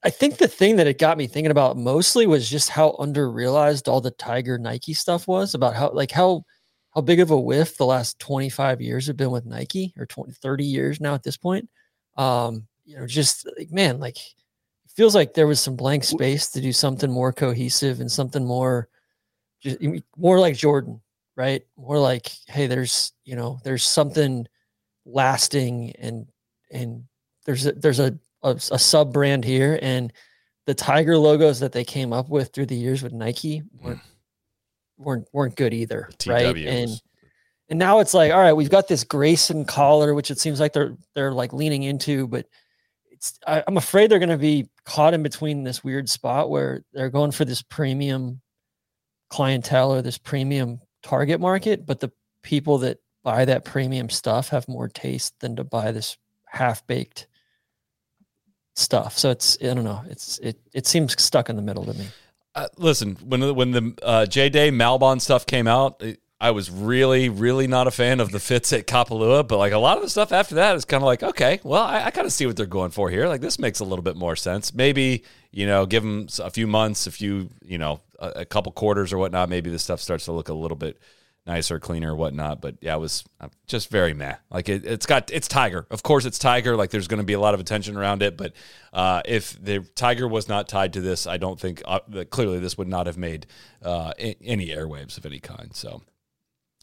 Speaker 2: I think the thing that it got me thinking about mostly was just how under realized all the Tiger Nike stuff was about how like how how big of a whiff the last 25 years have been with Nike or 20 30 years now at this point. Um you know just like man like it feels like there was some blank space to do something more cohesive and something more just more like Jordan right? More like hey there's you know there's something lasting and and there's a, there's a a, a sub brand here and the tiger logos that they came up with through the years with Nike weren't weren't weren't good either right? And and now it's like all right we've got this Grayson collar which it seems like they're they're like leaning into but it's I, I'm afraid they're going to be caught in between this weird spot where they're going for this premium clientele or this premium target market but the people that buy that premium stuff have more taste than to buy this half baked stuff so it's i don't know it's it it seems stuck in the middle to me
Speaker 1: uh, listen when the, when the uh, J Day Malbon stuff came out. It, I was really, really not a fan of the fits at Kapalua, but like a lot of the stuff after that is kind of like, okay, well, I, I kind of see what they're going for here. Like this makes a little bit more sense. Maybe you know, give them a few months, a few, you know, a, a couple quarters or whatnot. Maybe this stuff starts to look a little bit nicer, cleaner, whatnot. But yeah, it was just very meh. Like it, has got it's Tiger. Of course, it's Tiger. Like there's going to be a lot of attention around it. But uh, if the Tiger was not tied to this, I don't think uh, clearly this would not have made uh, any airwaves of any kind. So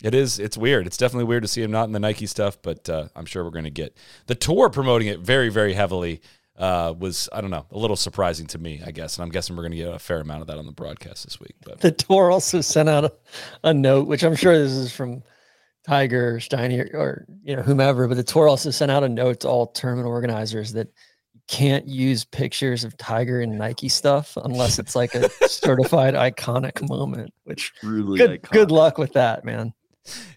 Speaker 1: it is. It's weird. It's definitely weird to see him not in the Nike stuff, but uh, I'm sure we're going to get the tour promoting it very, very heavily. Uh, was I don't know a little surprising to me, I guess, and I'm guessing we're going to get a fair amount of that on the broadcast this week. But
Speaker 2: the tour also sent out a, a note, which I'm sure this is from Tiger or Steiny or, or you know whomever, but the tour also sent out a note to all tournament organizers that you can't use pictures of Tiger and Nike stuff unless it's like a certified iconic moment. Which
Speaker 3: really
Speaker 2: good
Speaker 3: iconic.
Speaker 2: good luck with that, man.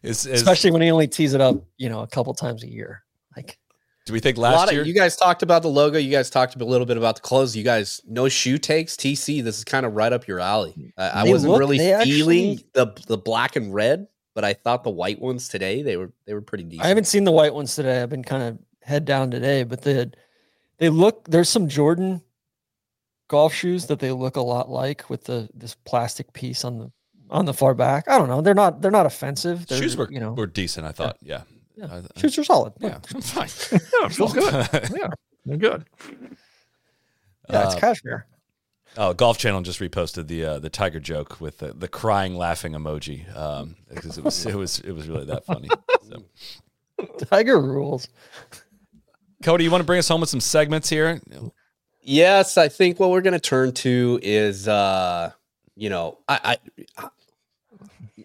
Speaker 1: is, is,
Speaker 2: Especially when he only tees it up, you know, a couple times a year. Like
Speaker 1: do we think
Speaker 4: A lot
Speaker 1: last
Speaker 4: of-
Speaker 1: year?
Speaker 4: you guys talked about the logo. You guys talked a little bit about the clothes. You guys, no shoe takes. TC, this is kind of right up your alley. I, I wasn't
Speaker 2: look-
Speaker 4: really feeling
Speaker 2: actually-
Speaker 4: the the black and red, but I thought the white ones today they were they were pretty decent.
Speaker 2: I haven't seen the white ones today. I've been kind of head down today, but they they look there's some Jordan golf shoes that they look a lot like with the this plastic piece on the on the far back. I don't know. They're not they're not offensive. They're,
Speaker 1: shoes were
Speaker 2: you know
Speaker 1: were decent. I thought. Yeah.
Speaker 2: Yeah.
Speaker 1: I- I-
Speaker 2: shoes are solid.
Speaker 1: yeah. I'm Fine.
Speaker 3: Yeah, it feels good. yeah, they're good.
Speaker 2: Yeah, it's
Speaker 1: Uh,
Speaker 2: cashmere.
Speaker 1: Oh, Golf Channel just reposted the uh, the tiger joke with the, the crying laughing emoji um, because it was it was it was really that funny. So.
Speaker 2: Tiger rules.
Speaker 1: Cody, you want to bring us home with some segments here?
Speaker 4: Yes, I think what we're going to turn to is, uh, you know, I, I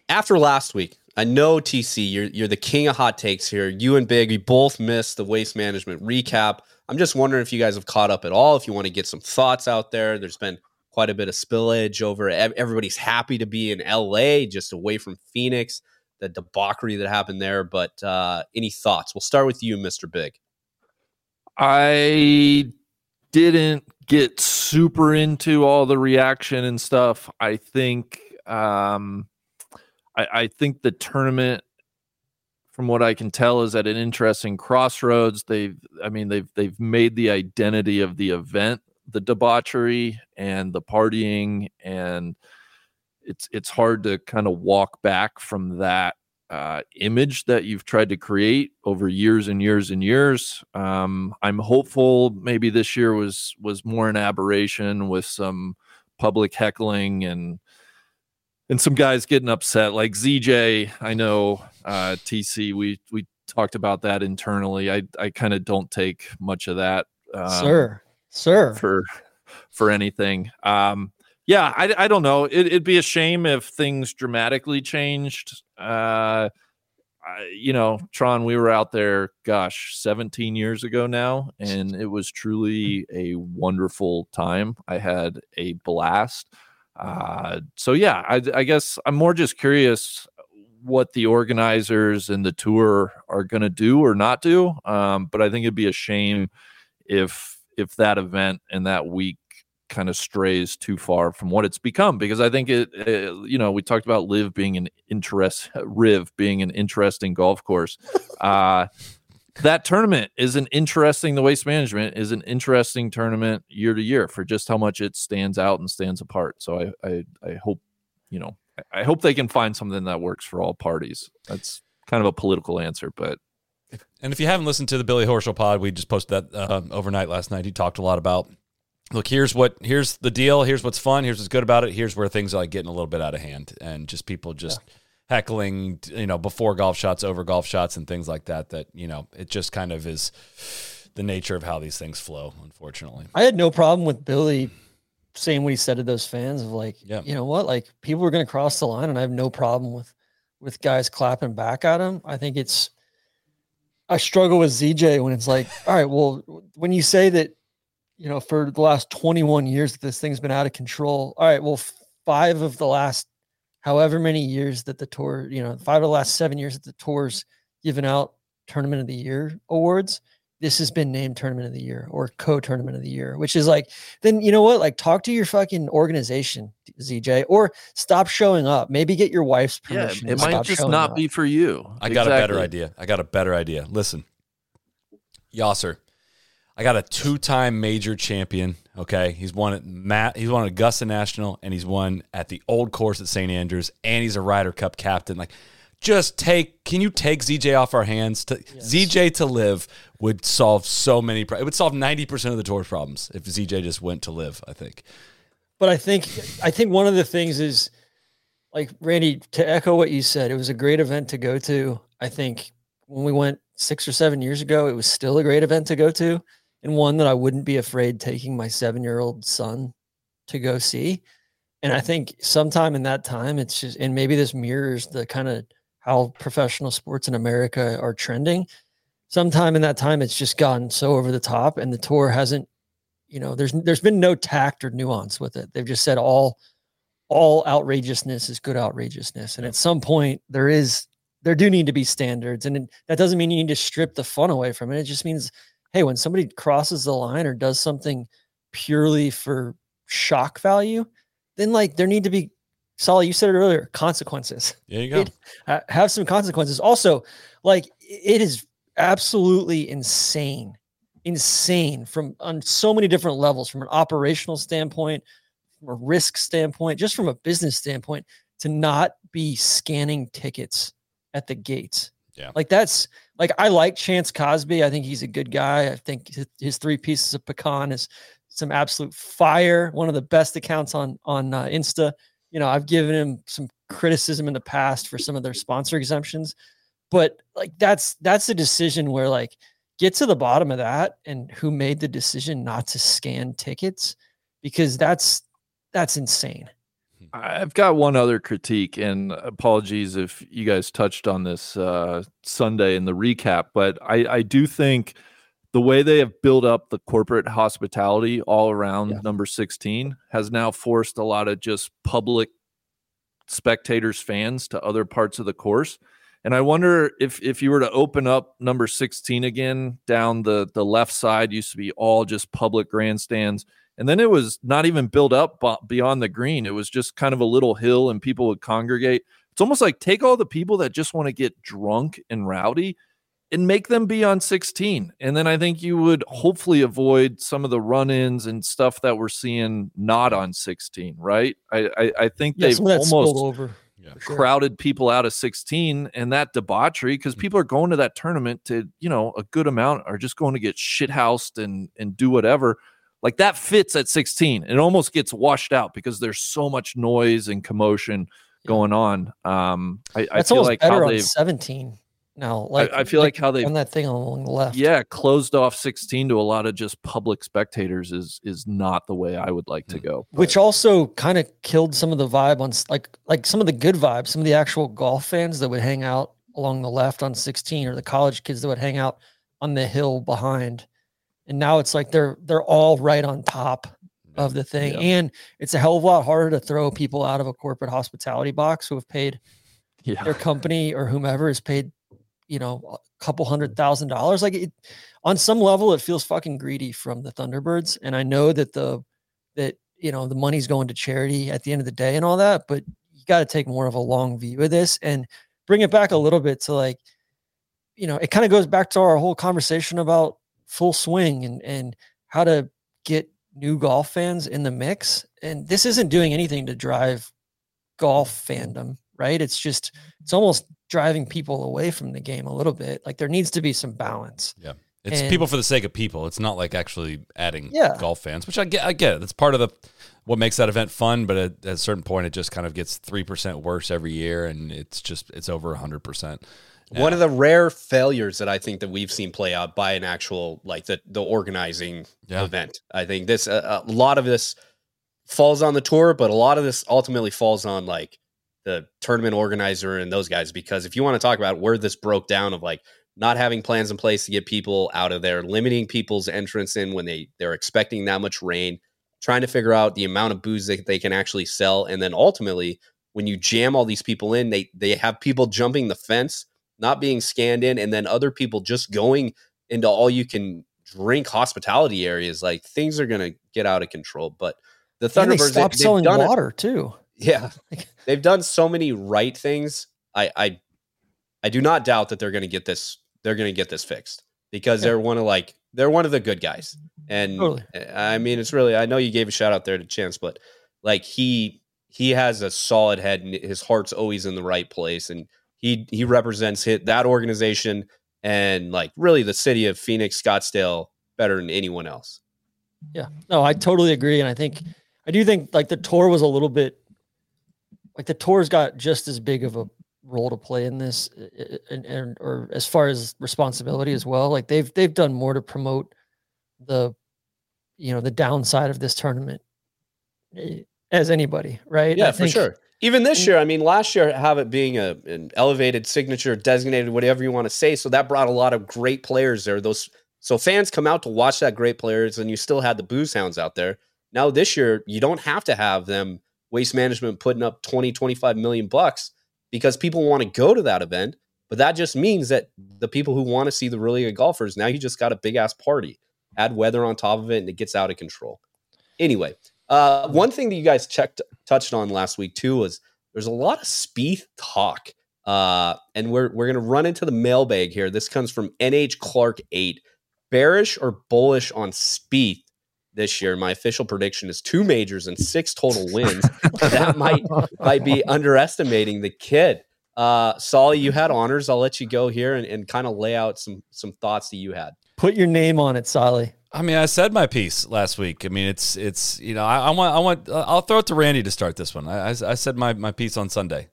Speaker 4: after last week, I know TC, you're you're the king of hot takes here. You and Big, we both missed the waste management recap. I'm just wondering if you guys have caught up at all. If you want to get some thoughts out there, there's been quite a bit of spillage over. Everybody's happy to be in LA, just away from Phoenix. The debauchery that happened there, but uh, any thoughts? We'll start with you, Mr. Big.
Speaker 3: I didn't get super into all the reaction and stuff. I think um I, I think the tournament from what I can tell is at an interesting crossroads. They've I mean they've they've made the identity of the event the debauchery and the partying and it's it's hard to kind of walk back from that uh, image that you've tried to create over years and years and years. Um, I'm hopeful maybe this year was was more an aberration with some public heckling and and some guys getting upset like ZJ. I know uh, TC. We we talked about that internally. I I kind of don't take much of that, um,
Speaker 2: sir. Sir.
Speaker 3: for for anything. Um, yeah, I, I don't know. It, it'd be a shame if things dramatically changed. Uh, I, you know, Tron, we were out there, gosh, 17 years ago now, and it was truly a wonderful time. I had a blast. Uh, so yeah, I, I guess I'm more just curious what the organizers and the tour are going to do or not do. Um, but I think it'd be a shame if if that event and that week kind of strays too far from what it's become because I think it, uh, you know we talked about live being an interest riv being an interesting golf course uh that tournament is an interesting the waste management is an interesting tournament year to year for just how much it stands out and stands apart. So I I, I hope you know I, I hope they can find something that works for all parties. That's kind of a political answer but
Speaker 1: And if you haven't listened to the Billy Horschel pod, we just posted that uh, overnight last night. He talked a lot about look, here's what here's the deal, here's what's fun, here's what's good about it, here's where things are like getting a little bit out of hand, and just people just heckling, you know, before golf shots, over golf shots, and things like that. That you know, it just kind of is the nature of how these things flow. Unfortunately,
Speaker 2: I had no problem with Billy saying what he said to those fans of like,
Speaker 1: Yeah.
Speaker 2: you know what, like people are going to cross the line, and I have no problem with with guys clapping back at him. I think it's I struggle with ZJ when it's like, all right, well, when you say that, you know, for the last 21 years that this thing's been out of control. All right, well, five of the last however many years that the tour, you know, five of the last seven years that the tour's given out tournament of the year awards, this has been named tournament of the year or co-tournament of the year, which is like, then you know what? Like talk to your fucking organization, ZJ, or stop showing up. Maybe get your wife's permission.
Speaker 3: Yeah,
Speaker 2: it
Speaker 3: might just not
Speaker 2: up.
Speaker 3: be for you.
Speaker 1: I got a better idea. I got a better idea. Listen, Yasser, I got a two-time major champion. Okay, he's won at Matt. He's won at Augusta National, and he's won at the Old Course at St. Andrews, and he's a Ryder Cup captain. Like, just take. Can you take ZJ off our hands? To, ZJ to LIV would solve so many. Pro- it would solve ninety percent of the tour problems if ZJ just went to LIV. I think.
Speaker 2: But I think I think one of the things is like Randy to echo what you said. It was a great event to go to. I think when we went six or seven years ago, it was still a great event to go to, and one that I wouldn't be afraid taking my seven-year-old son to go see. And I think sometime in that time, it's just and maybe this mirrors the kind of how professional sports in America are trending. Sometime in that time, it's just gotten so over the top, and the tour hasn't you know there's there's been no tact or nuance with it they've just said all all outrageousness is good outrageousness and at some point there is there do need to be standards and that doesn't mean you need to strip the fun away from it it just means hey when somebody crosses the line or does something purely for shock value then like there need to be Solly, you said it earlier consequences
Speaker 1: There you go.
Speaker 2: It- ha- have some consequences. Also, like it is absolutely insane, insane from on so many different levels, from an operational standpoint, from a risk standpoint, just from a business standpoint, to not be scanning tickets at the gates.
Speaker 1: Yeah.
Speaker 2: Like that's like I like Chance Cozby. I think he's a good guy. I think his, three pieces of pecan is some absolute fire. One of the best accounts on on uh, Insta. You know, I've given him some criticism in the past for some of their sponsor exemptions, but like that's that's a decision where like get to the bottom of that and who made the decision not to scan tickets because that's that's insane.
Speaker 3: I've got one other critique, and apologies if you guys touched on this uh, Sunday in the recap, but I, I do think the way they have built up the corporate hospitality all around
Speaker 2: Yeah.
Speaker 3: number 16 has now forced a lot of just public spectators, fans to other parts of the course. And I wonder if if you were to open up number 16 again down the the left side used to be all just public grandstands and then it was not even built up beyond the green. It was just kind of a little hill and people would congregate. It's almost like take all the people that just want to get drunk and rowdy and make them be on 16. And then I think you would hopefully avoid some of the run-ins and stuff that we're seeing not on 16, right? I I, I think
Speaker 2: Yeah,
Speaker 3: they've
Speaker 2: some of that spilled
Speaker 3: almost
Speaker 2: over.
Speaker 1: Yeah.
Speaker 2: for sure.
Speaker 3: crowded people out of 16 and that debauchery because people are going to that tournament to you know a good amount are just going to get shithoused and and do whatever like that fits at 16 it almost gets washed out because there's so much noise and commotion going on um i, I feel like
Speaker 2: better
Speaker 3: how
Speaker 2: on
Speaker 3: they've
Speaker 2: 17 now. Like
Speaker 3: I feel like how they
Speaker 2: on that thing along the left.
Speaker 3: yeah closed off 16 to a lot of just public spectators is is not the way i would like to
Speaker 1: Mm.
Speaker 3: go
Speaker 2: which also kind of killed some of the vibe on like like some of the good vibes some of the actual golf fans that would hang out along the left on 16 or the college kids that would hang out on the hill behind and now it's like they're they're all right on top of the thing.
Speaker 3: Yeah.
Speaker 2: and it's a hell of a lot harder to throw people out of a corporate hospitality box who have paid
Speaker 3: yeah.
Speaker 2: their company or whomever has paid you know a couple hundred thousand dollars. Like it on some level it feels fucking greedy from the thunderbirds. And i know that the that you know the money's going to charity at the end of the day and all that but you got to take more of a long view of this and bring it back a little bit to like you know it kind of goes back to our whole conversation about full swing and and how to get new golf fans in the mix and this isn't doing anything to drive golf fandom right it's just it's almost driving people away from the game a little bit like there needs to be some balance Yeah.
Speaker 1: It's
Speaker 2: And-
Speaker 1: people for the sake of people. It's not like actually adding
Speaker 2: Yeah.
Speaker 1: golf fans, which I get. I get it. That's part of the what makes that event fun. But at, at a certain point, it just kind of gets three percent worse every year, and it's just it's over hundred percent.
Speaker 4: One of the rare failures that I think that we've seen play out by an actual like the the organizing
Speaker 1: Yeah.
Speaker 4: event. I think this a, a lot of this falls on the tour, but a lot of this ultimately falls on like the tournament organizer and those guys because if you want to talk about where this broke down of like not having plans in place to get people out of there, limiting people's entrance in when they they're expecting that much rain, trying to figure out the amount of booze that they can actually sell, and then ultimately when you jam all these people in, they they have people jumping the fence, not being scanned in, and then other people just going into all you can drink hospitality areas, like things are gonna get out of control. But the
Speaker 2: And they
Speaker 4: Thunderbirds,
Speaker 2: stopped
Speaker 4: they've
Speaker 2: selling
Speaker 4: done it-
Speaker 2: water too.
Speaker 4: yeah, they've done so many right things. I I I do not doubt that they're going to get this. They're going to get this fixed because
Speaker 2: Yeah.
Speaker 4: they're one of like they're one of the good guys. And
Speaker 2: Totally.
Speaker 4: I mean, it's really. I know you gave a shout out there to Chance, but like he he has a solid head and his heart's always in the right place, and he he represents hit that organization and like really the city of Phoenix, Scottsdale better than anyone else.
Speaker 2: Yeah. No, I totally agree. And I think, I do think like the tour was a little bit, like the tour's got just as big of a role to play in this and, and or as far as responsibility as well. Like they've, they've done more to promote the, you know, the downside of this tournament eh, as anybody. Right.
Speaker 4: Yeah, for sure. Even this
Speaker 2: Mm.
Speaker 4: year, I mean, last year have it being a an elevated signature, designated, whatever you want to say. So that brought a lot of great players there. Those so fans come out to watch that great players, and you still had the booze hounds out there. Now this year, you don't have to have them waste management putting up 20, 25 million bucks because people want to go to that event. But that just means that the people who want to see the really good golfers, now you just got a big ass party. Add weather on top of it, and it gets out of control. Anyway, uh, one thing that you guys checked touched on last week too was there's a lot of Spieth talk, uh, and we're we're gonna run into the mailbag here. This comes from NH Clark eight, bearish or bullish on Spieth this year. My official prediction is two majors and six total wins. that might might be underestimating the kid. Uh, Solly, you had honors. I'll let you go here and, and kind of lay out some some thoughts that you had.
Speaker 2: Put your name on it, Sally.
Speaker 1: I mean, I said my piece last week. I mean, it's it's you know, I, I want I want I'll throw it to Randy to start this one. I, I, I said my my piece on Sunday.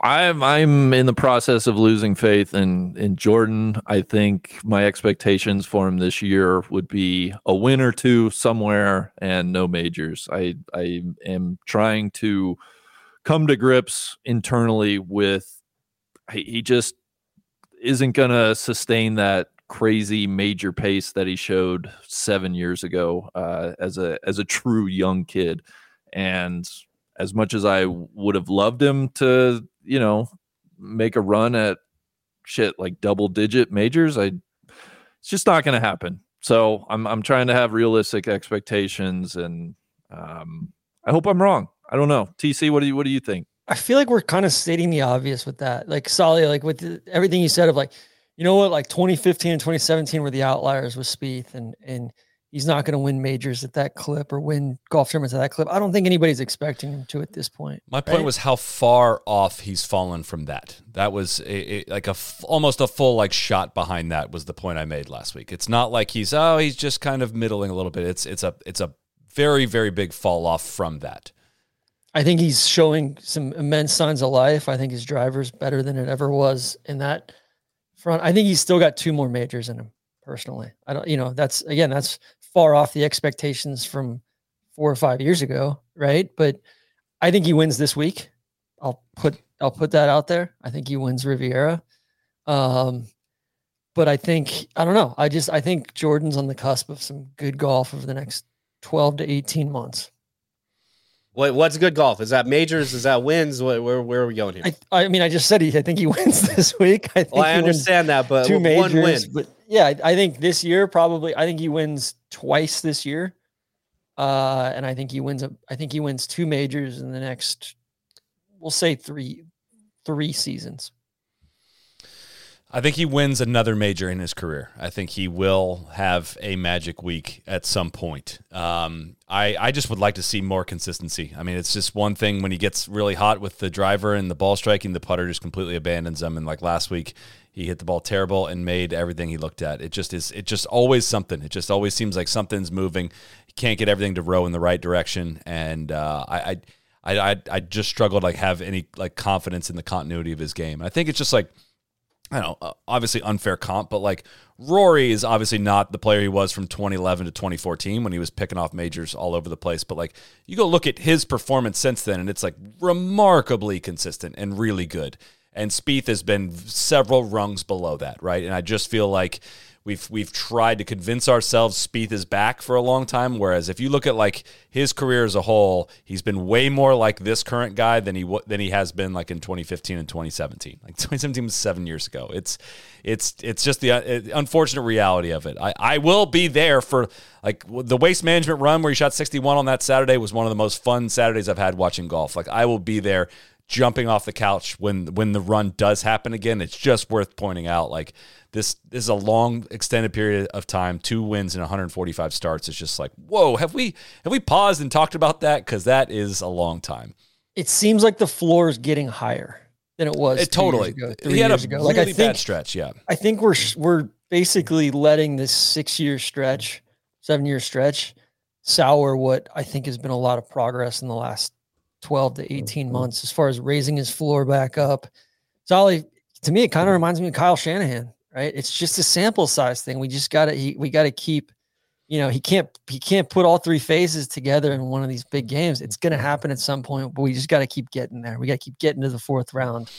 Speaker 3: I'm I'm in the process of losing faith in in Jordan. I think my expectations for him this year would be a win or two somewhere and no majors. I I am trying to come to grips internally with he, he just isn't going to sustain that crazy major pace that he showed 7 years ago uh, as a as a true young kid and as much as I would have loved him to, you know, make a run at shit like double digit majors, I it's just not going to happen. So I'm I'm trying to have realistic expectations, and um, I hope I'm wrong. I don't know. TC, what do you what do you think?
Speaker 2: I feel like we're kind of stating the obvious with that. Like Solly, like with the, everything you said of like, you know what, like 2015 and 2017 were the outliers with Spieth, and and he's not going to win majors at that clip or win golf tournaments at that clip. I don't think anybody's expecting him to at this point.
Speaker 1: My point was how far off he's fallen from that. That was a, a, like a f- almost a full like shot behind that was the point I made last week. It's not like he's oh he's just kind of middling a little bit. It's it's a it's a very very big fall off from that.
Speaker 2: I think he's showing some immense signs of life. I think his driver's better than it ever was in that front. I think he's still got two more majors in him. Personally, I don't. You know, that's again, that's far off the expectations from four or five years ago, right? But I think he wins this week. I'll put I'll put that out there. I think he wins Riviera. Um, but I think I don't know. I just I think Jordan's on the cusp of some good golf over the next twelve to eighteen months.
Speaker 4: What what's good golf? Is that majors? Is that wins? Where where, where are we going here?
Speaker 2: I, I mean, I just said he. I think he wins this week. I think
Speaker 4: well, I understand that, but
Speaker 2: two
Speaker 4: one
Speaker 2: majors.
Speaker 4: win.
Speaker 2: But yeah, I, I think this year probably. I think he wins twice this year, uh, and I think he wins. A, I think he wins two majors in the next. We'll say three, three seasons.
Speaker 1: I think he wins another major in his career. I think he will have a magic week at some point. Um, I, I just would like to see more consistency. I mean, it's just one thing when he gets really hot with the driver and the ball striking, the putter just completely abandons him. And like last week, he hit the ball terrible and made everything he looked at. It just is. It just always something. It just always seems like something's moving. He can't get everything to row in the right direction. And uh, I, I I, I just struggled like have any like confidence in the continuity of his game. I think it's just like I don't know, uh, obviously unfair comp, but like Rory is obviously not the player he was from 2011 to 2014 when he was picking off majors all over the place. But like you go look at his performance since then, and it's like remarkably consistent and really good. And Spieth has been several rungs below that, right? And I just feel like We've we've tried to convince ourselves Spieth is back for a long time. Whereas if you look at like his career as a whole, he's been way more like this current guy than he than he has been like in 2015 and 2017. Like 2017 was seven years ago. It's it's it's just the uh, unfortunate reality of it. I, I will be there for like the waste management run where he shot 61 on that Saturday was one of the most fun Saturdays I've had watching golf. Like I will be there jumping off the couch when when the run does happen again. It's just worth pointing out like this, this is a long extended period of time, two wins and 145 starts. It's just like, whoa, have we have we paused and talked about that? Because that is a long time.
Speaker 2: It seems like the floor is getting higher than it was
Speaker 1: It totally.
Speaker 2: ago,
Speaker 1: he had a
Speaker 2: ago.
Speaker 1: really
Speaker 2: Like I
Speaker 1: bad
Speaker 2: think
Speaker 1: stretch. Yeah.
Speaker 2: I think we're we're basically letting this six year stretch, seven year stretch, sour what I think has been a lot of progress in the last twelve to eighteen months as far as raising his floor back up. Solly, to me, it kind of mm-hmm. reminds me of Kyle Shanahan, right? It's just a sample size thing. We just got to we got to keep. You know, he can't he can't put all three phases together in one of these big games. It's going to happen at some point, but we just got to keep getting there. We got to keep getting to the fourth round.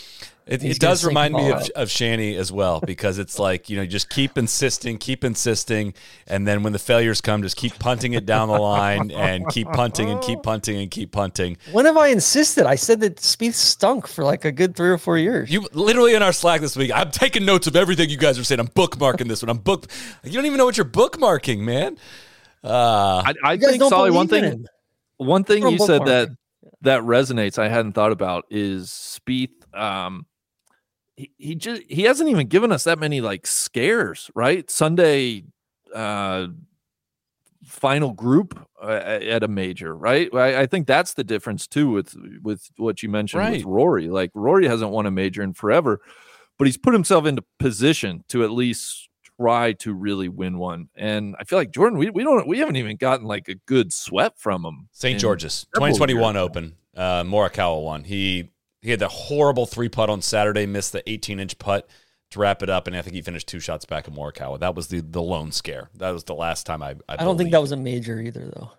Speaker 1: It, it does remind me of, of Shanny as well because it's like you know just keep insisting, keep insisting, and then when the failures come, just keep punting it down the line and keep punting and keep punting and keep punting.
Speaker 2: When have I insisted? I said that Spieth stunk for like a good three or four years.
Speaker 1: You literally in our Slack this week. I'm taking notes of everything you guys are saying. I'm bookmarking this one. I'm book. You don't even know what you're bookmarking, man. Uh,
Speaker 3: I, I
Speaker 2: You
Speaker 3: think
Speaker 2: don't
Speaker 3: Solly. One thing,
Speaker 2: him.
Speaker 3: one thing you said that that resonates. I hadn't thought about is Spieth. Um, he, he just he hasn't even given us that many like scares, right? Sunday, uh, final group uh, at a major, right? I, I think that's the difference too with with what you mentioned
Speaker 1: Right.
Speaker 3: with Rory. Like Rory hasn't won a major in forever, but he's put himself into position to at least try to really win one. And I feel like Jordan, we, we don't we haven't even gotten like a good sweat from him.
Speaker 1: St. George's, 2021
Speaker 3: years.
Speaker 1: Open, uh, Morikawa won. He he had the horrible three putt on Saturday, missed the 18 inch putt to wrap it up, and I think he finished two shots back at Morikawa. That was the the lone scare. That was the last time I. I,
Speaker 2: I don't think that was a major either, though.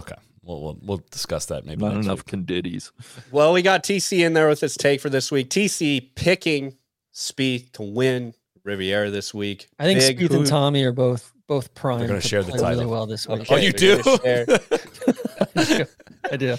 Speaker 1: okay. We'll, we'll we'll discuss that maybe.
Speaker 3: Not
Speaker 1: next
Speaker 3: enough
Speaker 1: week.
Speaker 3: conditties.
Speaker 4: Well, we got TC in there with his take for this week. TC picking Spieth to win Riviera this week.
Speaker 2: I think
Speaker 4: Big
Speaker 2: Spieth
Speaker 4: who-
Speaker 2: and Tommy are both both primed.
Speaker 1: gonna share the
Speaker 2: play really
Speaker 1: title.
Speaker 2: well this week.
Speaker 1: Oh, you
Speaker 4: they're
Speaker 1: do?
Speaker 4: share.
Speaker 2: I do.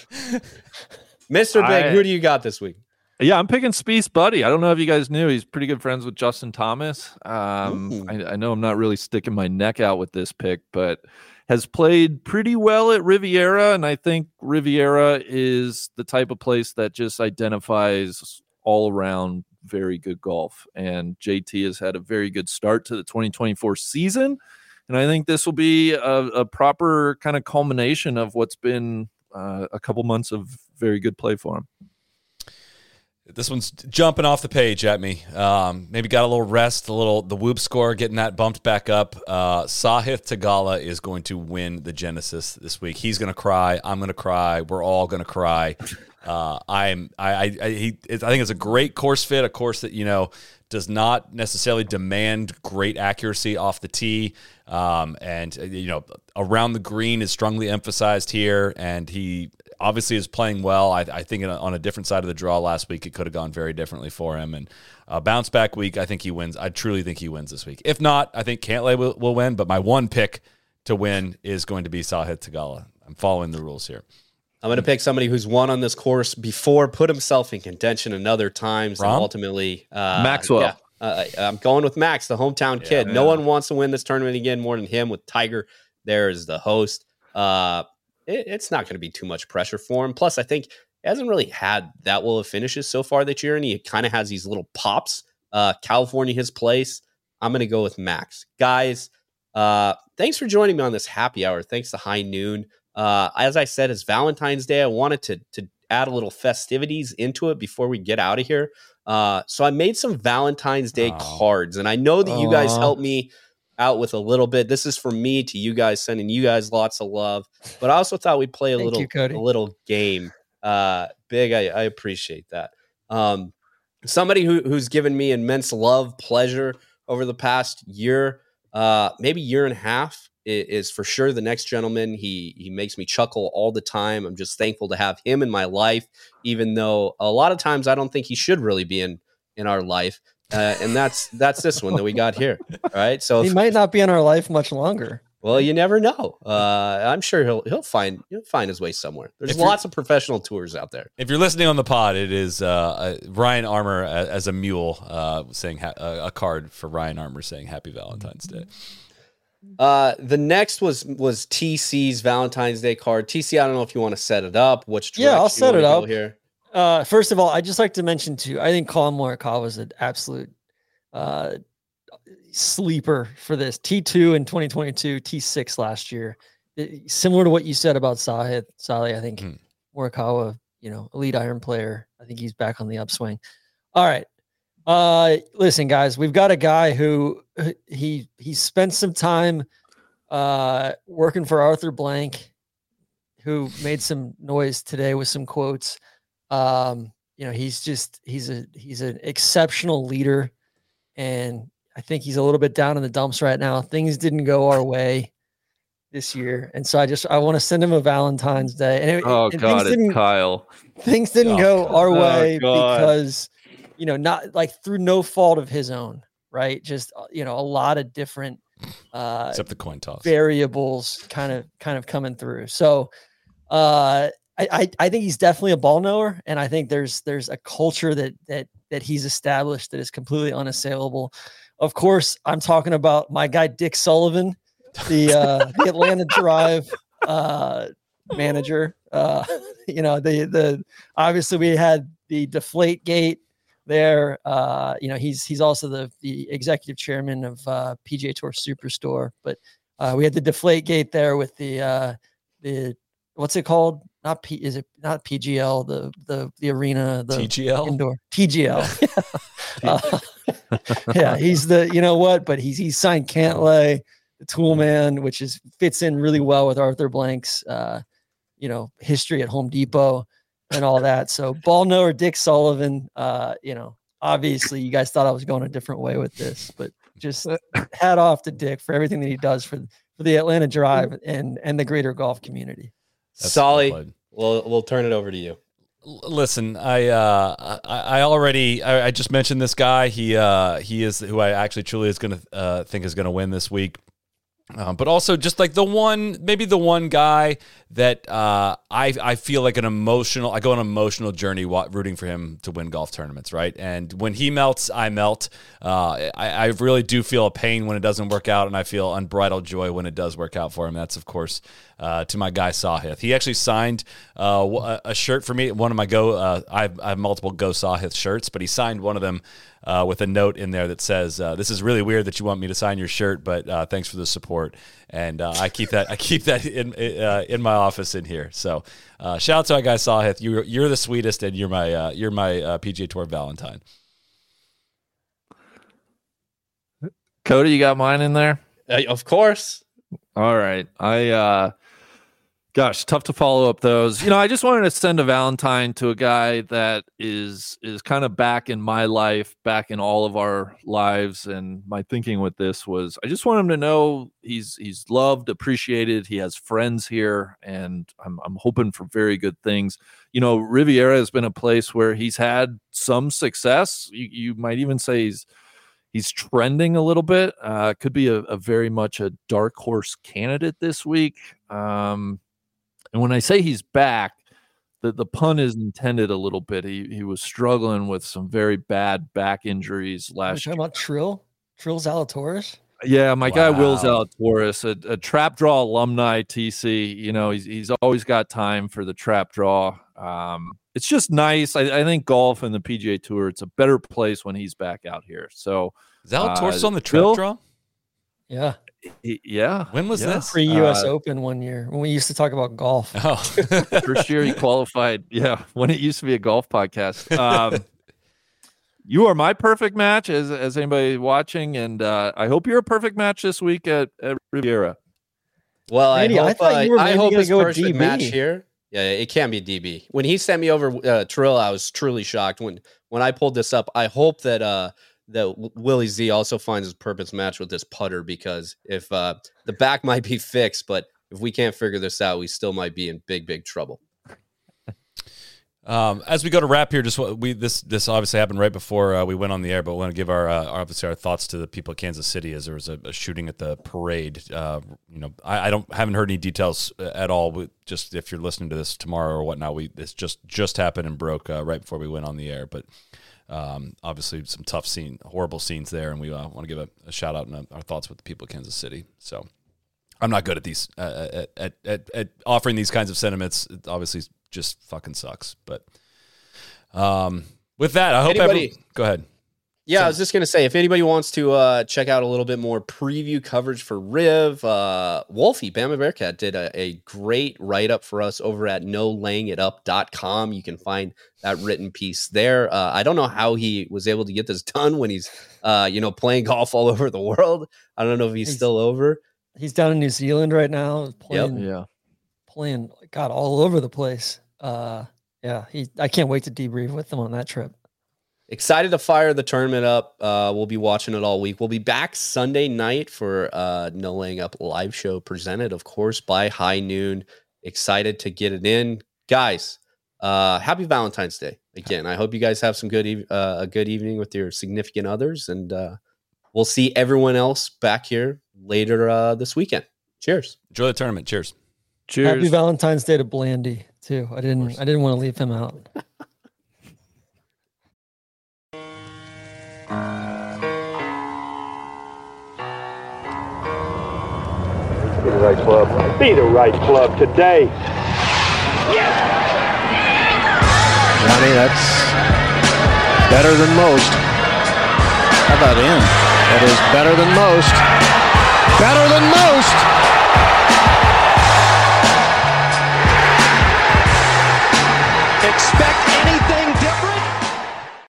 Speaker 4: Mr. Big,
Speaker 3: I-
Speaker 4: who do you got this week?
Speaker 3: Yeah, I'm picking Spieth's buddy. I don't know if you guys knew he's pretty good friends with Justin Thomas. Um, I, I know I'm not really sticking my neck out with this pick, but has played pretty well at Riviera, and I think Riviera is the type of place that just identifies all around very good golf. And JT has had a very good start to the 2024 season, and I think this will be a, a proper kind of culmination of what's been uh, a couple months of very good play for him.
Speaker 1: This one's jumping off the page at me. Um, maybe got a little rest, a little the whoop score, getting that bumped back up. Uh, Sahith Theegala is going to win the Genesis this week. He's going to cry. I'm going to cry. We're all going to cry. Uh, I'm. I. I. He, I think it's a great course fit. A course that you know does not necessarily demand great accuracy off the tee. Um, and uh, you know, around the green is strongly emphasized here, and he obviously is playing well. I, I think in a, on a different side of the draw last week, it could have gone very differently for him. And uh, bounce back week, I think he wins. I truly think he wins this week. If not, I think Cantlay will, will win. But my one pick to win is going to be Sahith Theegala. I'm following the rules here.
Speaker 4: I'm going to pick somebody who's won on this course before, put himself in contention another times, and ultimately uh,
Speaker 3: Maxwell.
Speaker 4: yeah, uh, I'm going with Max, the hometown kid. No one wants to win this tournament again more than him. With Tiger there as the host, uh, it- it's not going to be too much pressure for him. Plus, I think he hasn't really had that well of finishes so far this year, and he kind of has these little pops. Uh, California, his place. I'm going to go with Max, guys. Uh, thanks for joining me on this happy hour. Thanks to High Noon. Uh, as I said, it's Valentine's Day. I wanted to to add a little festivities into it before we get out of here. Uh, so I made some Valentine's Day cards, and I know that you guys helped me out with a little bit. This is from me to you guys, sending you guys lots of love. But I also thought we'd play a little
Speaker 2: you,
Speaker 4: a little game. Uh, big, I, I appreciate that. Um, somebody who, who's given me immense love, pleasure over the past year, uh, maybe year and a half, is, for sure the next gentleman. He he makes me chuckle all the time. I'm just thankful to have him in my life, even though a lot of times I don't think he should really be in in our life. uh, and that's that's this one that we got here. All right, so
Speaker 2: He might not be in our life much longer.
Speaker 4: well, you never know. Uh, I'm sure he'll he'll find he'll find his way somewhere. There's
Speaker 1: If
Speaker 4: lots of professional tours out there.
Speaker 1: If you're listening on the pod, it is uh, uh, Ryan Armour a- as a mule uh, saying ha- a a card for Ryan Armour saying Happy Valentine's Day.
Speaker 4: Uh, the next was was TC's Valentine's Day card. TC, I don't know if you want to set it up. Which
Speaker 2: Yeah, I'll
Speaker 4: direction you
Speaker 2: set it up.
Speaker 4: here.
Speaker 2: Uh, first of all, I just like to mention too. I think Collin Morikawa was an absolute uh, sleeper for this T two in 2022, T six last year. It- similar to what you said about Sahith Saleh, I think
Speaker 1: Hmm.
Speaker 2: Morikawa, you know, elite iron player. I think he's back on the upswing. All right. Uh, listen, guys, we've got a guy who he he spent some time uh, working for Arthur Blank, who made some noise today with some quotes. Um, you know, he's just he's a he's an exceptional leader, and I think he's a little bit down in the dumps right now. Things didn't go our way this year, and so I just I want to send him a Valentine's Day. And, it,
Speaker 3: Oh
Speaker 2: and
Speaker 3: God,
Speaker 2: things
Speaker 3: it's
Speaker 2: didn't
Speaker 3: Kyle.
Speaker 2: things didn't
Speaker 1: Oh,
Speaker 2: go our
Speaker 3: Oh,
Speaker 2: way
Speaker 3: God.
Speaker 2: because you know not like through no fault of his own, right? Just uh, you know a lot of different uh
Speaker 1: Except the coin toss.
Speaker 2: variables kind of kind of coming through. So uh I, I I think he's definitely a ball knower, and I think there's there's a culture that that that he's established that is completely unassailable. Of course, I'm talking about my guy Dick Sullivan, the uh, the Atlanta Drive uh, manager. Uh, you know the the obviously we had the Deflate Gate there. Uh, you know he's he's also the the executive chairman of uh, PGA Tour Superstore, but uh, we had the Deflate Gate there with the uh, the what's it called? Not P is it not PGL the the the arena the
Speaker 1: TGL.
Speaker 2: indoor TGL. Uh, yeah, he's the you know what, but he's he's signed Cantlay, the tool man, which is fits in really well with Arthur Blank's uh, you know, history at Home Depot and all that. So ball knower Dick Sullivan, uh, you know, obviously you guys thought I was going a different way with this, but just hat off to Dick for everything that he does for for the Atlanta Drive and and the greater golf community.
Speaker 1: That's
Speaker 4: Solly,
Speaker 1: well
Speaker 4: we'll we'll turn it over to you.
Speaker 1: Listen, I uh, I, I already I, I just mentioned this guy. He uh, he is who I actually truly is going to uh, think is going to win this week. Um, but also just like the one, maybe the one guy that uh, I I feel like an emotional. I go on an emotional journey rooting for him to win golf tournaments, right? And when he melts, I melt. Uh, I, I really do feel a pain when it doesn't work out, and I feel unbridled joy when it does work out for him. That's of course uh, to my guy Sahith. He actually signed uh, w- a- a shirt for me. One of my go. Uh, I, have, I have multiple Go Sahith shirts, but he signed one of them uh, with a note in there that says, uh, "This is really weird that you want me to sign your shirt, but uh, thanks for the support." And uh, I keep that. I keep that in uh, in my office in here. So uh, shout out to my guy Sahith. You're you're the sweetest, and you're my uh, you're my uh, PGA Tour Valentine.
Speaker 3: Cody, you got mine in there?
Speaker 4: Uh, of course.
Speaker 3: All right. I uh gosh, tough to follow up those. You know, I just wanted to send a Valentine to a guy that is is kind of back in my life, back in all of our lives and my thinking with this was I just want him to know he's he's loved, appreciated, he has friends here and I'm I'm hoping for very good things. You know, Riviera has been a place where he's had some success. You, you might even say he's he's trending a little bit. Uh, could be a, a very much a dark horse candidate this week. Um, and when I say he's back, the, the pun is intended a little bit. He he was struggling with some very bad back injuries last
Speaker 2: Are we
Speaker 3: last year.
Speaker 2: talking about Trill? Trill Zalatoris?
Speaker 3: Yeah, my guy Will
Speaker 1: Wow.
Speaker 3: Zalatoris, a, a trap draw alumni, TC. You know, he's he's always got time for the trap draw. Um, it's just nice. I, I think golf and the PGA Tour, it's a better place when he's back out here. So,
Speaker 1: Zalatoris
Speaker 3: Uh,
Speaker 1: on the trap
Speaker 3: Bill?
Speaker 1: draw.
Speaker 2: Yeah.
Speaker 3: He- yeah.
Speaker 1: When was
Speaker 3: yeah.
Speaker 1: this?
Speaker 2: Pre US
Speaker 3: Uh,
Speaker 2: Open one year when we used to talk about golf.
Speaker 1: Oh,
Speaker 3: First year he qualified. Yeah, when it used to be a golf podcast. Um, you are my perfect match, as as anybody watching, and uh, I hope you're a perfect match this week at, at Riviera.
Speaker 4: Well,
Speaker 2: Randy, I
Speaker 4: I hope,
Speaker 2: thought
Speaker 4: uh,
Speaker 2: you were
Speaker 4: I hope
Speaker 2: gonna
Speaker 4: his
Speaker 2: go
Speaker 4: perfect match here. Yeah, it can be DB. When he sent me over uh, Trill, I was truly shocked. When when I pulled this up, I hope that uh that Willie Z also finds his purpose match with this putter because if uh the back might be fixed, but if we can't figure this out, we still might be in big big trouble.
Speaker 1: Um, as we go to wrap here, just we this this obviously happened right before uh, we went on the air, but we want to give our uh, obviously our thoughts to the people of Kansas City as there was a, a shooting at the parade. Uh, you know, I, I don't haven't heard any details uh, at all. We, just if you're listening to this tomorrow or whatnot, we this just just happened and broke uh, right before we went on the air, but. Um, obviously, some tough scene, horrible scenes there, and we uh, want to give a, a shout out and uh, our thoughts with the people of Kansas City. So, I'm not good at these uh, at, at, at, at offering these kinds of sentiments. It obviously, just fucking sucks. But um, with that, I hope
Speaker 4: Anybody-
Speaker 1: every- go ahead.
Speaker 4: Yeah, I was just gonna say if anybody wants to uh, check out a little bit more preview coverage for Riv, uh, Wolfie Bama Bearcat did a, a great write up for us over at nolayingitup.com. You can find that written piece there. Uh, I don't know how he was able to get this done when he's uh, you know playing golf all over the world. I don't know if he's,
Speaker 2: He's-
Speaker 4: still over.
Speaker 2: He's down in New Zealand right now, playing
Speaker 3: Yeah.
Speaker 2: playing God all over the place. Uh, yeah, he. I can't wait to debrief with him on that trip.
Speaker 4: Excited to fire the tournament up. Uh, we'll be watching it all week. We'll be back Sunday night for uh, No Laying Up live show presented, of course, by High Noon. Excited to get it in, guys. Uh, happy Valentine's Day again. I hope you guys have some good eve- uh, a good evening with your significant others, and uh, we'll see everyone else back here later uh, this weekend. Cheers.
Speaker 1: Enjoy the tournament. Cheers.
Speaker 3: Cheers.
Speaker 2: Happy Valentine's Day to Blandy too. I didn't. I didn't want to leave him out.
Speaker 5: Be the right club. Be the right club today.
Speaker 6: Johnny, that's better than most. How about in? That is better than most. Better than most.